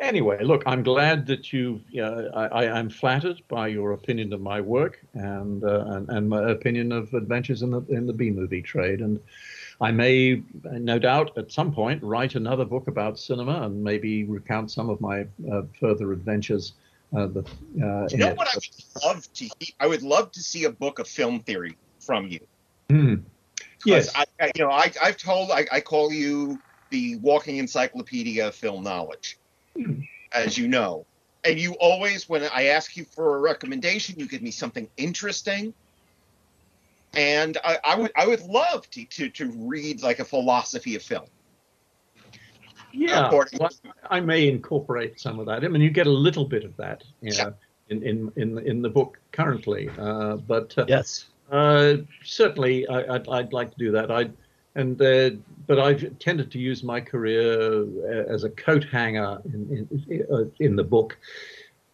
anyway, look, I'm glad that you. Uh, I, I'm flattered by your opinion of my work and uh, and and my opinion of adventures in the in the B movie trade, and I may, no doubt, at some point write another book about cinema and maybe recount some of my uh, further adventures. Uh, the, uh, You know what I would love to? hear? I would love to see a book of film theory from you. Because Yes. I, I, you know, I, I've told, I, I call you the walking encyclopedia of film knowledge. As you know. And you always, when I ask you for a recommendation, you give me something interesting. And I, I would, I would love to, to, to read like a philosophy of film. Yeah, well, I may incorporate some of that. I mean, you get a little bit of that, you Yeah. know, in in in in the book currently, uh, but uh, Yes. uh, certainly I, I'd I'd like to do that. I and uh, but I've tended to use my career uh, as a coat hanger in in, uh, in the book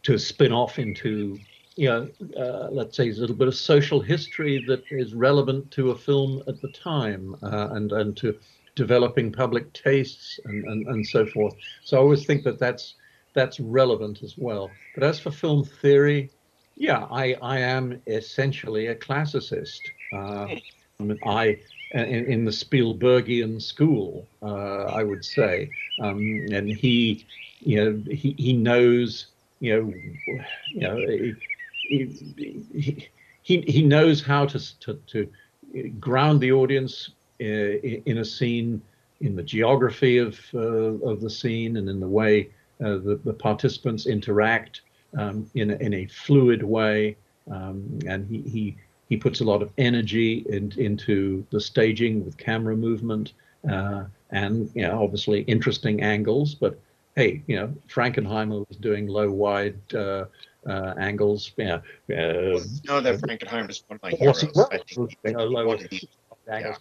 to spin off into you know uh, let's say a little bit of social history that is relevant to a film at the time uh, and and to developing public tastes and, and, and so forth. So I always think that that's that's relevant as well. But as for film theory, yeah, I, I am essentially a classicist. Uh, I, mean, I in, in the Spielbergian school, uh, I would say, um, and he, you know, he, he knows, you know, you know, he, he, he, knows how to, to, to ground the audience uh, in in a scene, in the geography of uh, of the scene, and in the way uh, the, the participants interact um, in a, in a fluid way. um, and he, he he puts a lot of energy in, into the staging with camera movement uh, and you know obviously interesting angles. But hey, you know Frankenheimer was doing low wide uh, uh, angles. Yeah, uh, no, that Frankenheimer is one of my heroes. I think you know, low angles.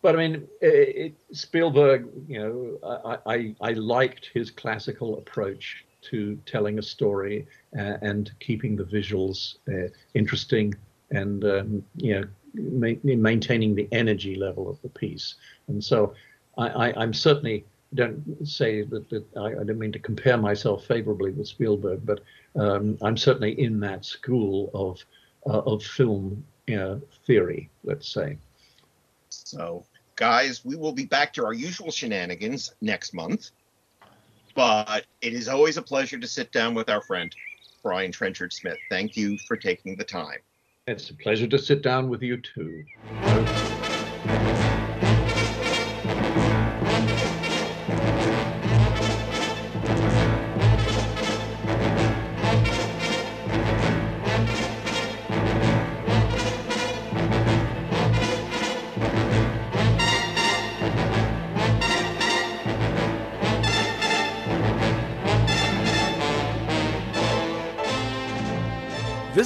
But I mean, it, Spielberg, you know, I, I, I liked his classical approach to telling a story uh, and keeping the visuals uh, interesting and um, you know ma- maintaining the energy level of the piece. And so I, am certainly don't say that, that I, I, don't mean to compare myself favorably with Spielberg, but um, I'm certainly in that school of uh, of film know, theory, let's say. So, guys, we will be back to our usual shenanigans next month. But it is always a pleasure to sit down with our friend Brian Trenchard Smith. Thank you for taking the time. It's a pleasure to sit down with you too.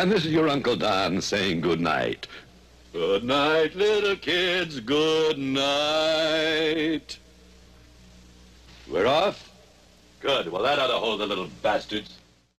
And this is your Uncle Don saying good night. Good night, little kids, good night. We're off? Good. Well, that ought to hold the little bastards.